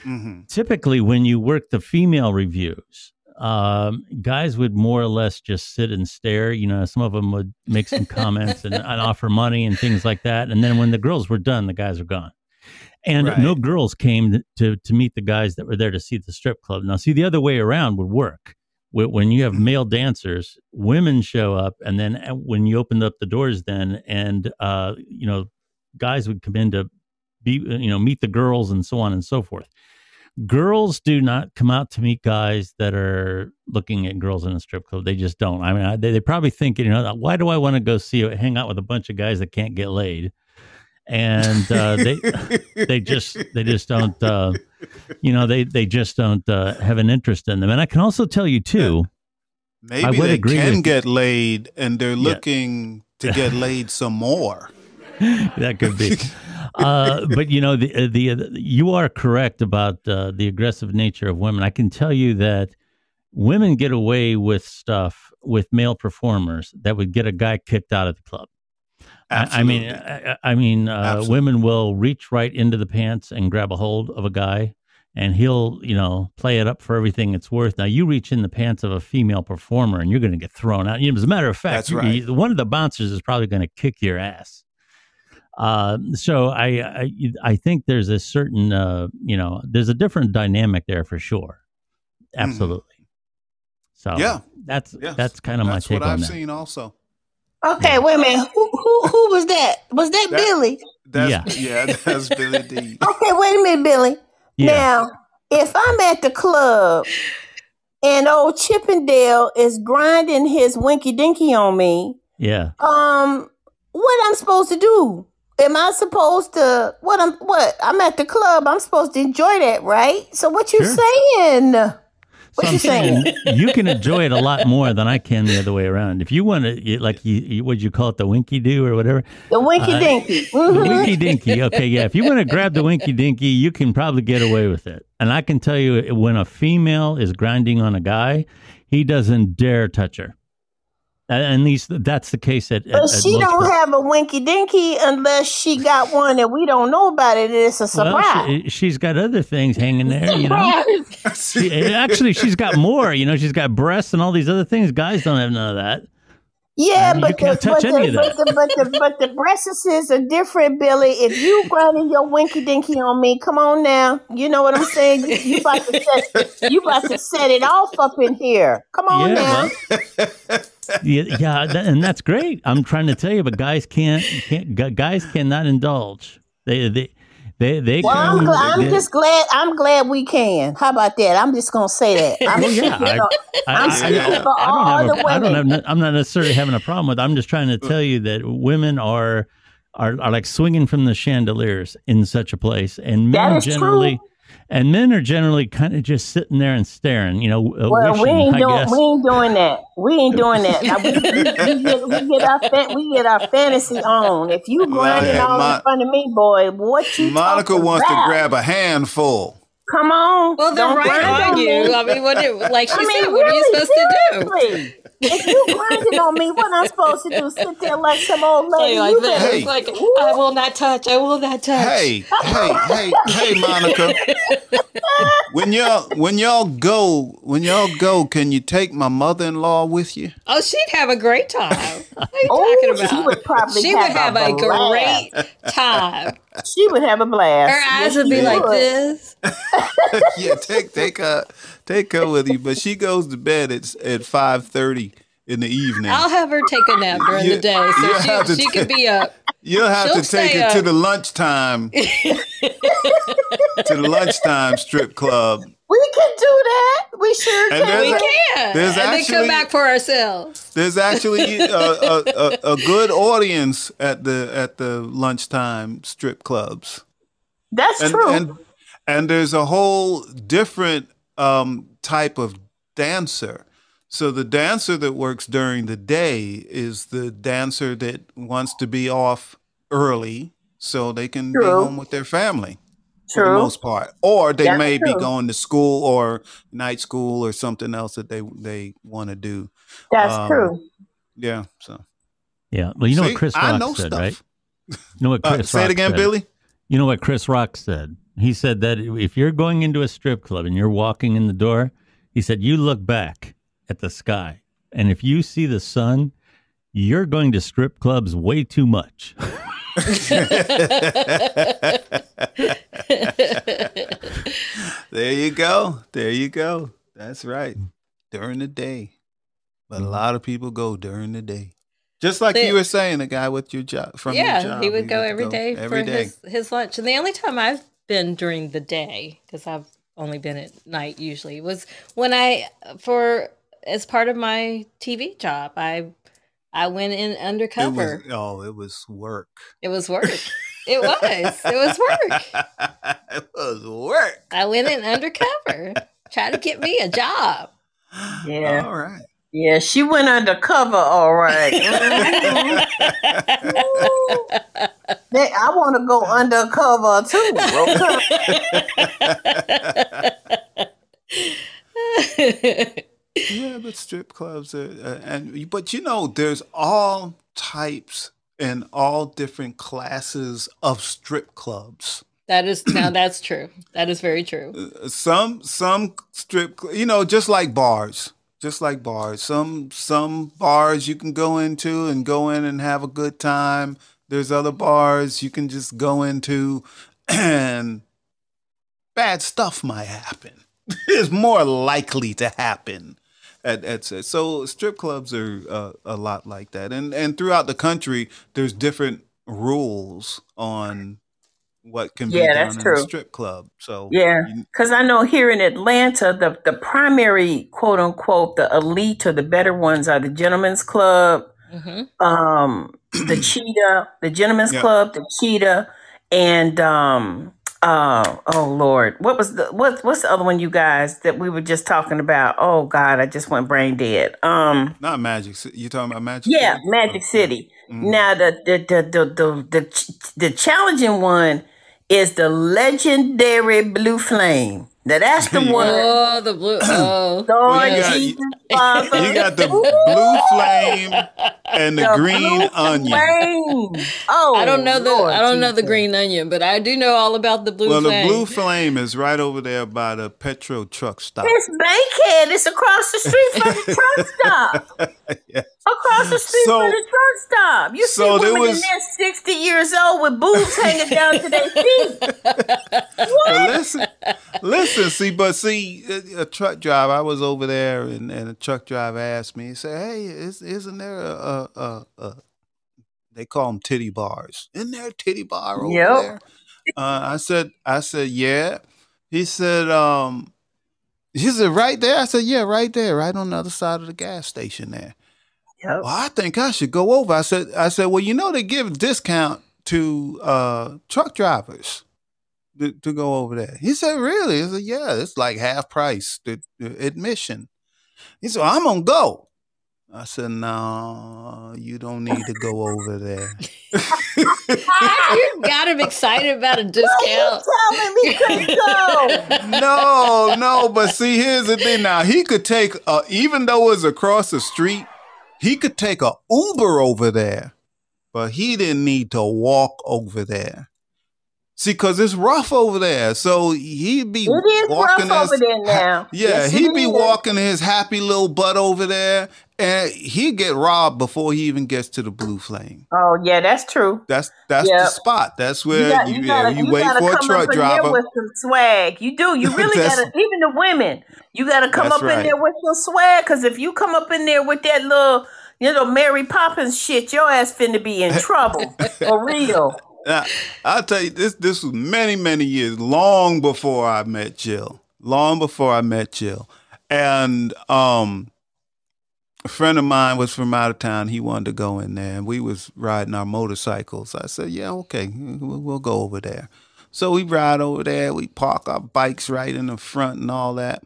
Hmm typically when you work the female revues um, guys would more or less just sit and stare. You know some of them would make some comments and, and offer money and things like that. And then when the girls were done the guys were gone and Right. no girls came to to meet the guys that were there to see the strip club now see the other way around would work when you have male dancers women show up and then uh, when you opened up the doors then and uh, you know guys would come in to be you know meet the girls and so on and so forth girls do not come out to meet guys that are looking at girls in a strip club. They just don't. I mean, I, they, they probably think, you know, why do I want to go see or hang out with a bunch of guys that can't get laid? And uh, they they just they just don't uh, you know they they just don't uh, have an interest in them. And I can also tell you too. Maybe I would they can get laid and they're looking to get laid some more. that could be. Uh, but you know, the, the you are correct about uh, the aggressive nature of women. I can tell you that women get away with stuff with male performers that would get a guy kicked out of the club. I, I mean, I, I mean, uh, women will reach right into the pants and grab a hold of a guy, and he'll, you know, play it up for everything it's worth. Now, you reach in the pants of a female performer, and you're going to get thrown out. You know, as a matter of fact, you- right. you- one of the bouncers is probably going to kick your ass. Uh, so I, I I think there's a certain uh, you know there's a different dynamic there for sure, absolutely. So Mm-hmm. Yeah. that's Yes. that's kind of my That's take what on I've that. seen also. Okay, wait a minute. Who who who was that? Was that, That- Billy? That's, yeah. that's Billy D. Okay, wait a minute, Billy. Yeah. Now, if I'm at the club and old Chippendale is grinding his winky dinky on me, Yeah. um, what I'm supposed to do? Am I supposed to what I'm what? I'm at the club. I'm supposed to enjoy that, right? So what you Sure. saying? What So I'm you saying? you can enjoy it a lot more than I can the other way around. If you want to, like you, you would you call it the winky do or whatever, The winky Uh, dinky. the Mhm. winky dinky. Okay, yeah. If you want to grab the winky dinky, you can probably get away with it. And I can tell you, when a female is grinding on a guy, he doesn't dare touch her. And at least that's the case at. at, But at she don't clubs. have a winky dinky unless she got one that we don't know about it. It's a Well, surprise. she, she's got other things hanging there, you know. She, eh, actually, she's got more. You know, she's got breasts and all these other things. Guys don't have none of that. Yeah, You but can't the, touch but, any the, of but the but the but the breasts are different, Billy. If you grinding your winky dinky on me, come on now. You know what I'm saying? You, you about to set you about to set it off up in here. Come on Yeah, now. Yeah, yeah, that, and that's great. I'm trying to tell you, but guys can't, can't guys cannot indulge. They, they, they, they Well, I'm, come. gl- I'm just glad. I'm glad we can. How about that? I'm just gonna say that. I'm, Well, yeah, I- I, I'm speaking for all don't have. the A, I don't have. women. I'm not necessarily having a problem with. I'm just trying to tell you that women are, are, are like swinging from the chandeliers in such a place, and men generally. true. Generally, and men are generally kind of just sitting there and staring. You know, uh, Well, wishing, we ain't I doing guess. we ain't doing that. We ain't doing that. Now, we, we, we get, we get our fa- we get our fantasy on. If you grinding yeah, all Mon- in front of me, boy, what you Monica talking wants to grab a handful. Come on. Well, they're right on you. I mean, what? Do, like she I mean, said, what are you really, supposed to do? Seriously. If you grinding on me, what I'm supposed to do? Sit there like some old lady? Like, you like better, this. Hey. Like I will not touch. I will not touch. Hey, hey, hey, hey, Monica. When y'all when y'all go when y'all go, can you take my mother in law with you? Oh, she'd have a great time. What are you Oh, talking she would probably She have would have a a great time. she would have a blast. Her eyes Yes, would be she like this. yeah, take take her take her with you. But she goes to bed at at five thirty in the evening. I'll have her take a nap during You- the day, so to she, she could take- be up. You'll have She'll to take her it to the lunchtime, to the lunchtime strip club. We can do that. We sure And can. there's we a- can. there's and then actually- come back for ourselves. There's actually a, a, a, a good audience at the at the lunchtime strip clubs. That's and, true. And, and there's a whole different um, type of dancer. So the dancer that works during the day is the dancer that wants to be off early so they can be home with their family for the most part. Or they That's may be going to school or night school or something else that they they want to do. That's um, true. Yeah. So Yeah. Well, you know See, what Chris I Rock know said, stuff. right? You know what Chris Uh, Chris say it again, said? Billy. You know what Chris Rock said? He said that if you're going into a strip club and you're walking in the door, he said you look back at the sky, and if you see the sun, you're going to strip clubs way too much. there you go. There you go. That's right. During the day. But Mm-hmm. a lot of people go during the day. Just like The- you were saying, the guy with your job from your yeah, job. he would go get to every day every for day. His, his lunch. And the only time I've been during the day, because I've only been at night usually, was when I for as part of my TV job. I I went in It undercover. was, oh, it was work. It was work. it was. It was work. it was work. I went in undercover. Try to get me a job. Yeah. All right. Yeah, she went undercover, all right. I want to go undercover too. Okay. yeah, but strip clubs are, uh, and but you know, there's all types and all different classes of strip clubs. that is now that's true. That is very true. some some strip you know just like bars just like bars. Some some bars you can go into and go in and have a good time. There's other bars you can just go into and bad stuff might happen. It's more likely to happen at, at so strip clubs are uh, a lot like that. And and throughout the country there's different rules on what can be Yeah, done that's in a true. strip club so Yeah, because I know here in Atlanta, the, the primary quote unquote, the elite or the better ones are the Gentlemen's Club, hmm um, the Cheetah, the Gentlemen's Yeah. Club, the Cheetah, and um, uh, oh Lord, what was the what what's the other one you guys that we were just talking about? Oh God, I just went brain dead. Um, Not Magic City. You talking about Magic yeah, City? Magic Oh, City. mhm. Now the the the the the the, the challenging one is the legendary Blue Flame. Now that's the Yeah. one. Oh, the blue. Oh, Lord Well, you got- Jesus, You got the blue flame and the, The green onion. flame. Oh, I don't know the Lord I don't know the green onion, but I do know all about the blue well, flame. the blue flame is right over there by the Petro truck stop. It's Bankhead. It's across the street from the truck stop. Yeah. Across the street So- from the truck stop. You so see there women was- in there 60 years old with boobs hanging down to their feet. But listen, listen, see, but see, a, a truck driver. I was over there, and, and a truck driver asked me. He said, "Hey, is, isn't there a, a, a, they call them titty bars? Isn't there a titty bar over Yep. there?" Uh, I said, "I said, yeah." He said, "Um." He said, right there? I said, yeah, right there, right on the other side of the gas station there. Yep. Well, I think I should go over. I said, I said, well, you know, they give a discount to uh, truck drivers to, to go over there. He said, really? I said, yeah, it's like half price the, the admission. He said, I'm gonna go. I said, no, you don't need to go over there. you got him excited about a discount. telling me to go? no, no, but see, here's the thing. Now he could take, uh, even though it's across the street, he could take a Uber over there, but he didn't need to walk over there. See, cause it's rough over there, so he'd be It is walking rough his, over there now. yeah, Yes, he'd be is. walking his happy little butt over there, and he'd get robbed before he even gets to the blue flame. Oh, yeah, that's true. That's that's the spot. That's You, where got, you, you, gotta, you you wait gotta for a truck up in there driver. with some swag. You do. You really gotta. Even the women, you gotta come up in there with some swag. Because if you come up in there with that little, you know, Mary Poppins shit, your ass finna be in trouble. For real. Now, I'll tell you this. This was many, many years, long before I met Jill. Long before I met Jill, and um, a friend of mine was from out of town. He wanted to go in there, and we was riding our motorcycles. I said, "Yeah, okay, we'll, we'll go over there." So we ride over there. We park our bikes right in the front and all that,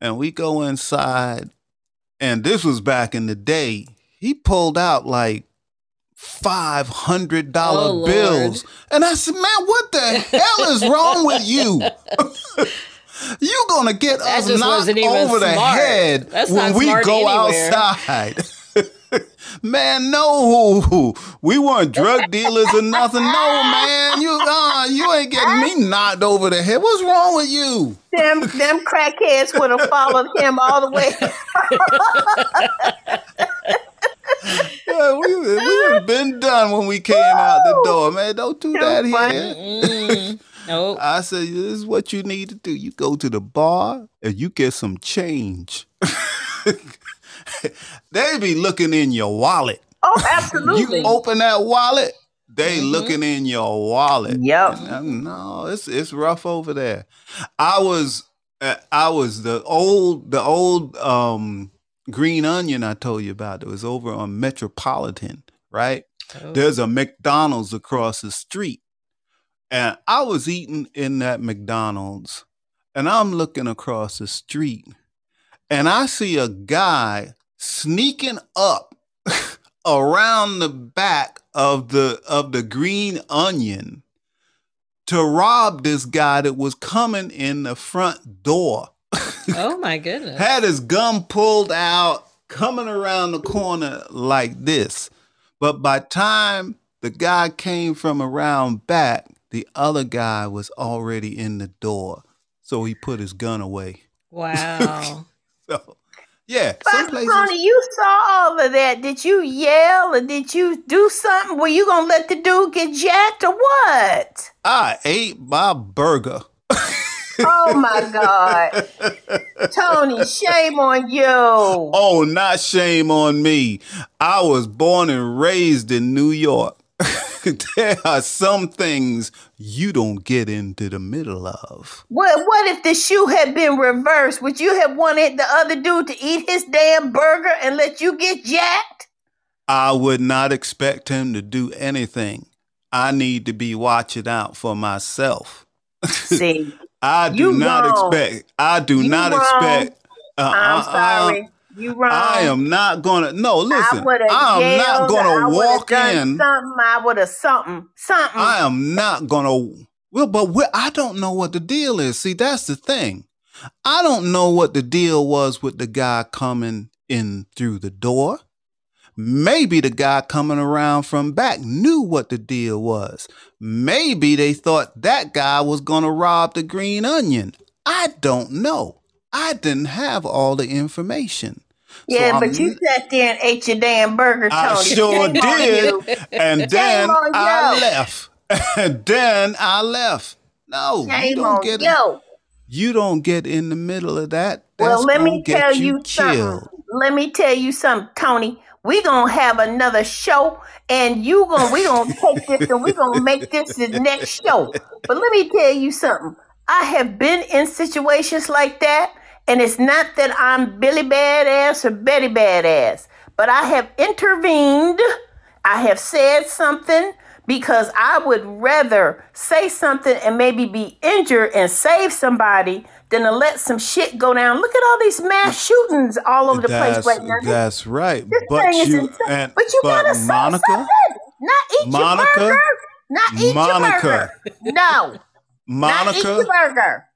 and we go inside. And this was back in the day. He pulled out like five hundred dollar Oh, Lord. bills, and I said, "Man, what the hell is wrong with you?" You gonna get That us knocked wasn't even over the head That's when we go anywhere. outside. man, no, we weren't drug dealers or nothing. No, man, you uh, you ain't getting me knocked over the head. What's wrong with you? Them them crackheads would have followed him all the way. Yeah, we we have been done when we came out the door, man. Don't do that funny. here. Mm, nope. I said, this is what you need to do. You go to the bar and you get some change. they be looking in your wallet. Oh, absolutely. You open that wallet, they Mhm. looking in your wallet. Yep. Uh, No, it's it's rough over there. I was uh, I was the old the old um green onion I told you about. It was over on Metropolitan, right? Oh. There's a McDonald's across the street. And I was eating in that McDonald's and I'm looking across the street and I see a guy sneaking up around the back of the of the green onion to rob this guy that was coming in the front door. Oh my goodness. Had his gun pulled out, coming around the corner like this. But by time the guy came from around back, the other guy was already in the door. So he put his gun away. Wow. So yeah, some But places Tony, you saw all of that. Did you yell or did you do something? Were you gonna let the dude get jacked or what? I ate my burger. Oh my God. Tony, shame on you. Oh, not shame on me. I was born and raised in New York. there are some things you don't get into the middle of. Well, what if the shoe had been reversed? Would you have wanted the other dude to eat his damn burger and let you get jacked? I would not expect him to do anything. I need to be watching out for myself. See, I do You not wrong. expect. I do You not wrong. expect. Uh, I'm uh, uh, sorry. You wrong. I am not gonna. No, listen. I I'm not gonna walk in. Something. I would have something. Something. I am not gonna. Well, but I don't know what the deal is. See, that's the thing. I don't know what the deal was with the guy coming in through the door. Maybe the guy coming around from back knew what the deal was. Maybe they thought that guy was gonna rob the green onion. I don't know. I didn't have all the information. So yeah, I'm but you sat there and ate your damn burger, Tony. I sure did. And then I you. left. And then I left. No, you don't on get you. you don't get in the middle of that. Well, let me tell you you something. Let me tell you something, Tony. We gonna have another show, and you gonna we gonna take this and we gonna make this the next show. But let me tell you something. I have been in situations like that, and it's not that I'm Billy Badass or Betty Badass, but I have intervened. I have said something because I would rather say something and maybe be injured and save somebody than to let some shit go down. Look at all these mass mm. shootings all over the That's, place right now. that's right. This But you and but you but gotta say Monica, something. Not eat Monica, your burger. Not eat Monica, your burger. No. Not eat Monica, your burger.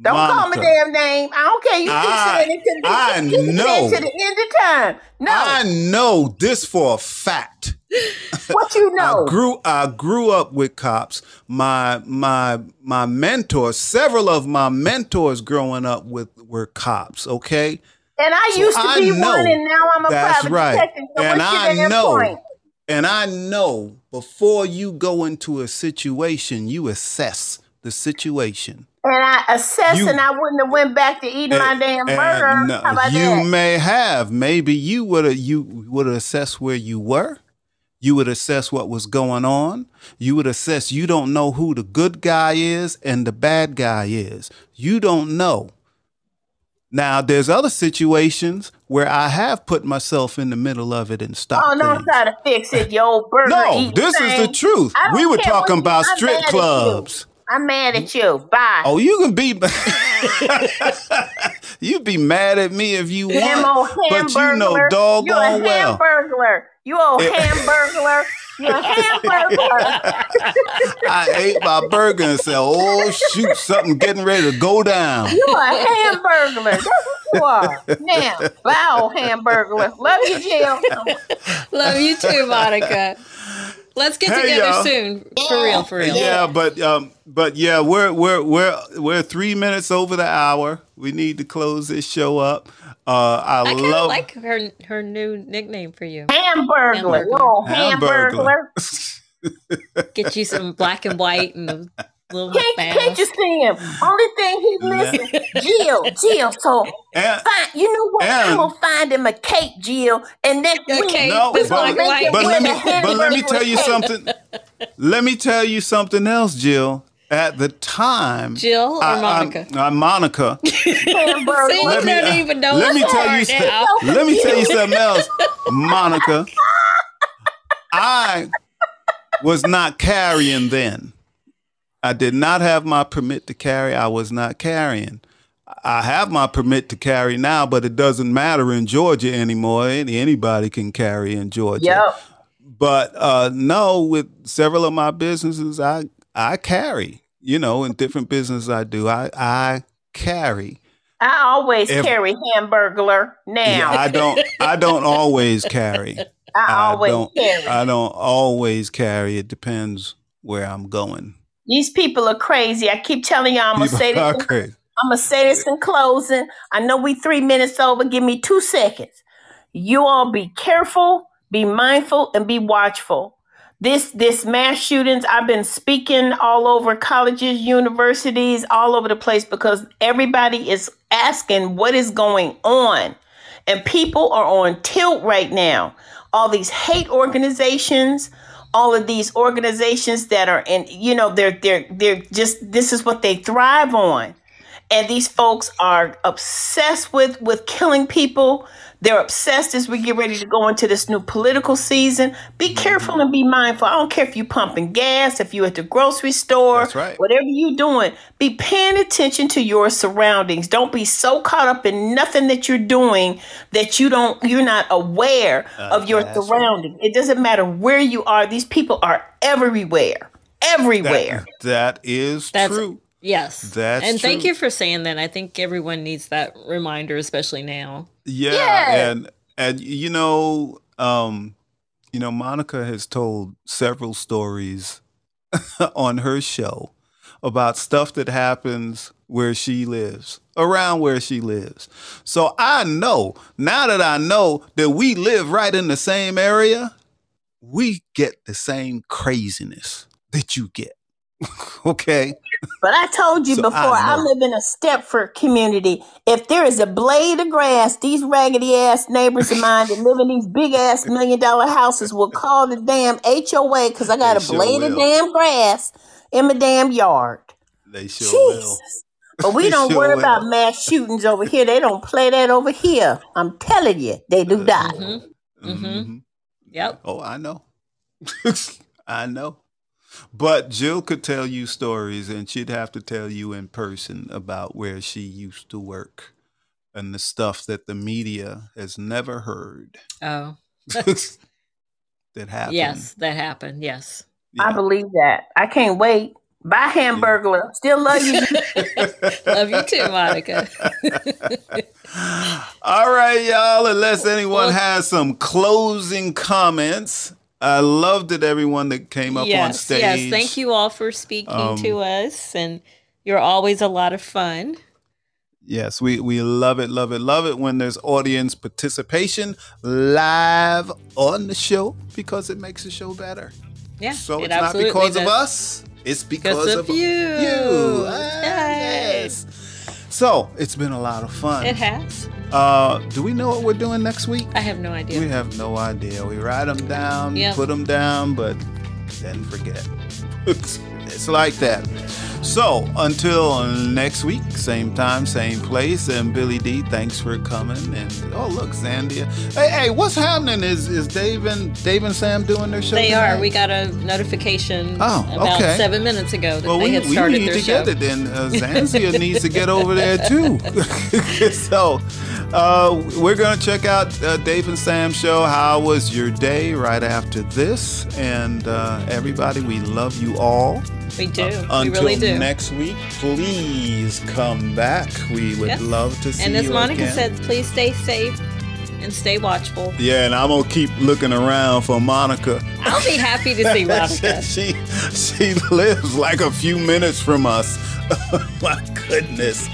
Don't call my Monica. damn name. I don't care. You keep I- saying it to the, I know. to the end of time. No. I know this for a fact. what you know? I grew I grew up with cops. My my my mentors, several of my mentors growing up with were cops, okay? and I So used to I be one, and now I'm a That's private right. detective. So And I know point? and I know before you go into a situation, you assess the situation. And I assess, You- and I wouldn't have went back to eating my eh, damn eh, burger. no, How about you that? may have. Maybe you would have you would have assessed where you were. You would assess what was going on. You would assess you don't know who the good guy is and the bad guy is. You don't know. Now there's other situations where I have put myself in the middle of it and stopped. Oh, don't things. try to fix it, old burger. No, this is the truth. We were talking about strip clubs. I'm mad at you. Bye. Oh, you can be You'd be mad at me if you Damn old want, but you know hamburglar. You a doggone well. hamburglar. You old eh. hamburglar. You a hamburglar. I ate my burger and said, "Oh shoot, something getting ready to go down." You are a hamburglar. That's what you are. Now, bye, old hamburglar. Love you, Jill. Love you too, Monica. Let's get Hey, together y'all. soon. For real, for real. Yeah, but um, but yeah, we're we're we're we're three minutes over the hour. We need to close this show up. Uh, I, I love like her her new nickname for you. Hamburglar. Hamburglar. You Hamburglar. hamburglar. Get you some black and white and a little Can't, can't you see him? Only thing he's missing, Jill, Jill. So and, find, you know what? I'm gonna find him a cake, Jill, and then A cake no, that's but, black and but let me but let me tell you something. Let me tell you something else, Jill. At the time, Jill or I- I'm- Monica? uh, Monica. See, Let me- don't even know let me tell you right some- now. Let me tell you something else, Monica. I was not carrying then. I did not have my permit to carry. I was not carrying. I have my permit to carry now, but it doesn't matter in Georgia anymore. Anybody can carry in Georgia. Yep. But uh, no, with several of my businesses, I I carry. You know, in different businesses I do, I I carry. I always Every- carry hamburglar. Now Yeah, I don't. I don't always carry. I always don't. carry. I don't always carry. It depends where I'm going. These people are crazy. I keep telling y'all I'm gonna People say this. I'm gonna say this in closing. I know we three minutes over. Give me two seconds. You all be careful, be mindful, and be watchful. This this mass shootings. I've been speaking all over colleges, universities, all over the place because everybody is asking what is going on, and people are on tilt right now. All these hate organizations, all of these organizations that are in, you know, they're they're they're just this is what they thrive on. And these folks are obsessed with with killing people they're obsessed as we get ready to go into this new political season. Be mm-hmm. careful and be mindful. I don't care if you're pumping gas if you're at the grocery store That's right. whatever you're doing. Be paying attention to your surroundings. Don't be so caught up in nothing that you're doing that you don't you're not aware uh, of your that's right. surroundings. It doesn't matter where you are. These people are everywhere. Everywhere. That, that is That's true. Yes. That's and thank you for saying that. I think everyone needs that reminder, especially now. Yeah, Yeah. and and you know, um, you know, Monica has told several stories on her show about stuff that happens where she lives, around where she lives. So I know now that I know that we live right in the same area, we get the same craziness that you get. okay. But I told you So before, I I, live in a Stepford community. If there is a blade of grass, these raggedy ass neighbors of mine that live in these big ass million dollar houses will call the damn HOA because I got They a sure blade of damn grass in my damn yard. They sure will. Jesus. But we They don't sure worry will. about mass shootings over here. They don't play that over here. I'm telling you, they do not. Mm-hmm. Mhm. Yep. Oh, I know. I know. But Jill could tell you stories, and she'd have to tell you in person about where she used to work and the stuff that the media has never heard Oh, that happened. yes, that happened. Yes. I believe that. I can't wait. Bye, Hamburglar. Still love you. Love you too, Monica. All right, y'all. Unless anyone Well- has some closing comments, I loved it. Everyone that came up on stage. yes. Thank you all for speaking Um, to us, and you're always a lot of fun. Yes, we, we love it, love it, love it when there's audience participation live on the show because it makes the show better. Yeah. So it it's not because of us, it's because, Because of you. you. Yay. So it's been a lot of fun. It has. Uh, do we know what we're doing next week? I have no idea. We have no idea. We write them down, Yep. put them down, but then forget. it's like that. So until next week, same time, same place. And Billy D, thanks for coming. And oh look, Zandia. Hey, hey, what's happening? Is is Dave and Dave and Sam doing their show? they tonight? are. We got a notification Oh, about okay. seven minutes ago that Well, they we, had we started need their to show. get it then. Uh, Zanzia needs to get over there too. so, uh, we're going to check out uh, Dave and Sam's show. How was your day right after this? And uh, everybody, we love you all. We do. we Until really do. next week, please come back. We would Yes. love to see you. and as you Monica again. said, please stay safe and stay watchful. yeah, and I'm gonna keep looking around for Monica. I'll be happy to see Monica. she she lives like a few minutes from us. My goodness.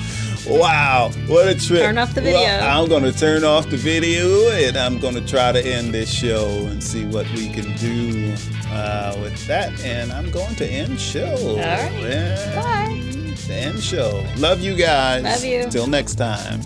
Wow, what a trip. Turn off the Well, video. I'm going to turn off the video and I'm going to try to end this show and see what we can do uh, with that. And I'm going to end show. All right. Yeah. Bye. End show. Love you guys. Love you. Till next time.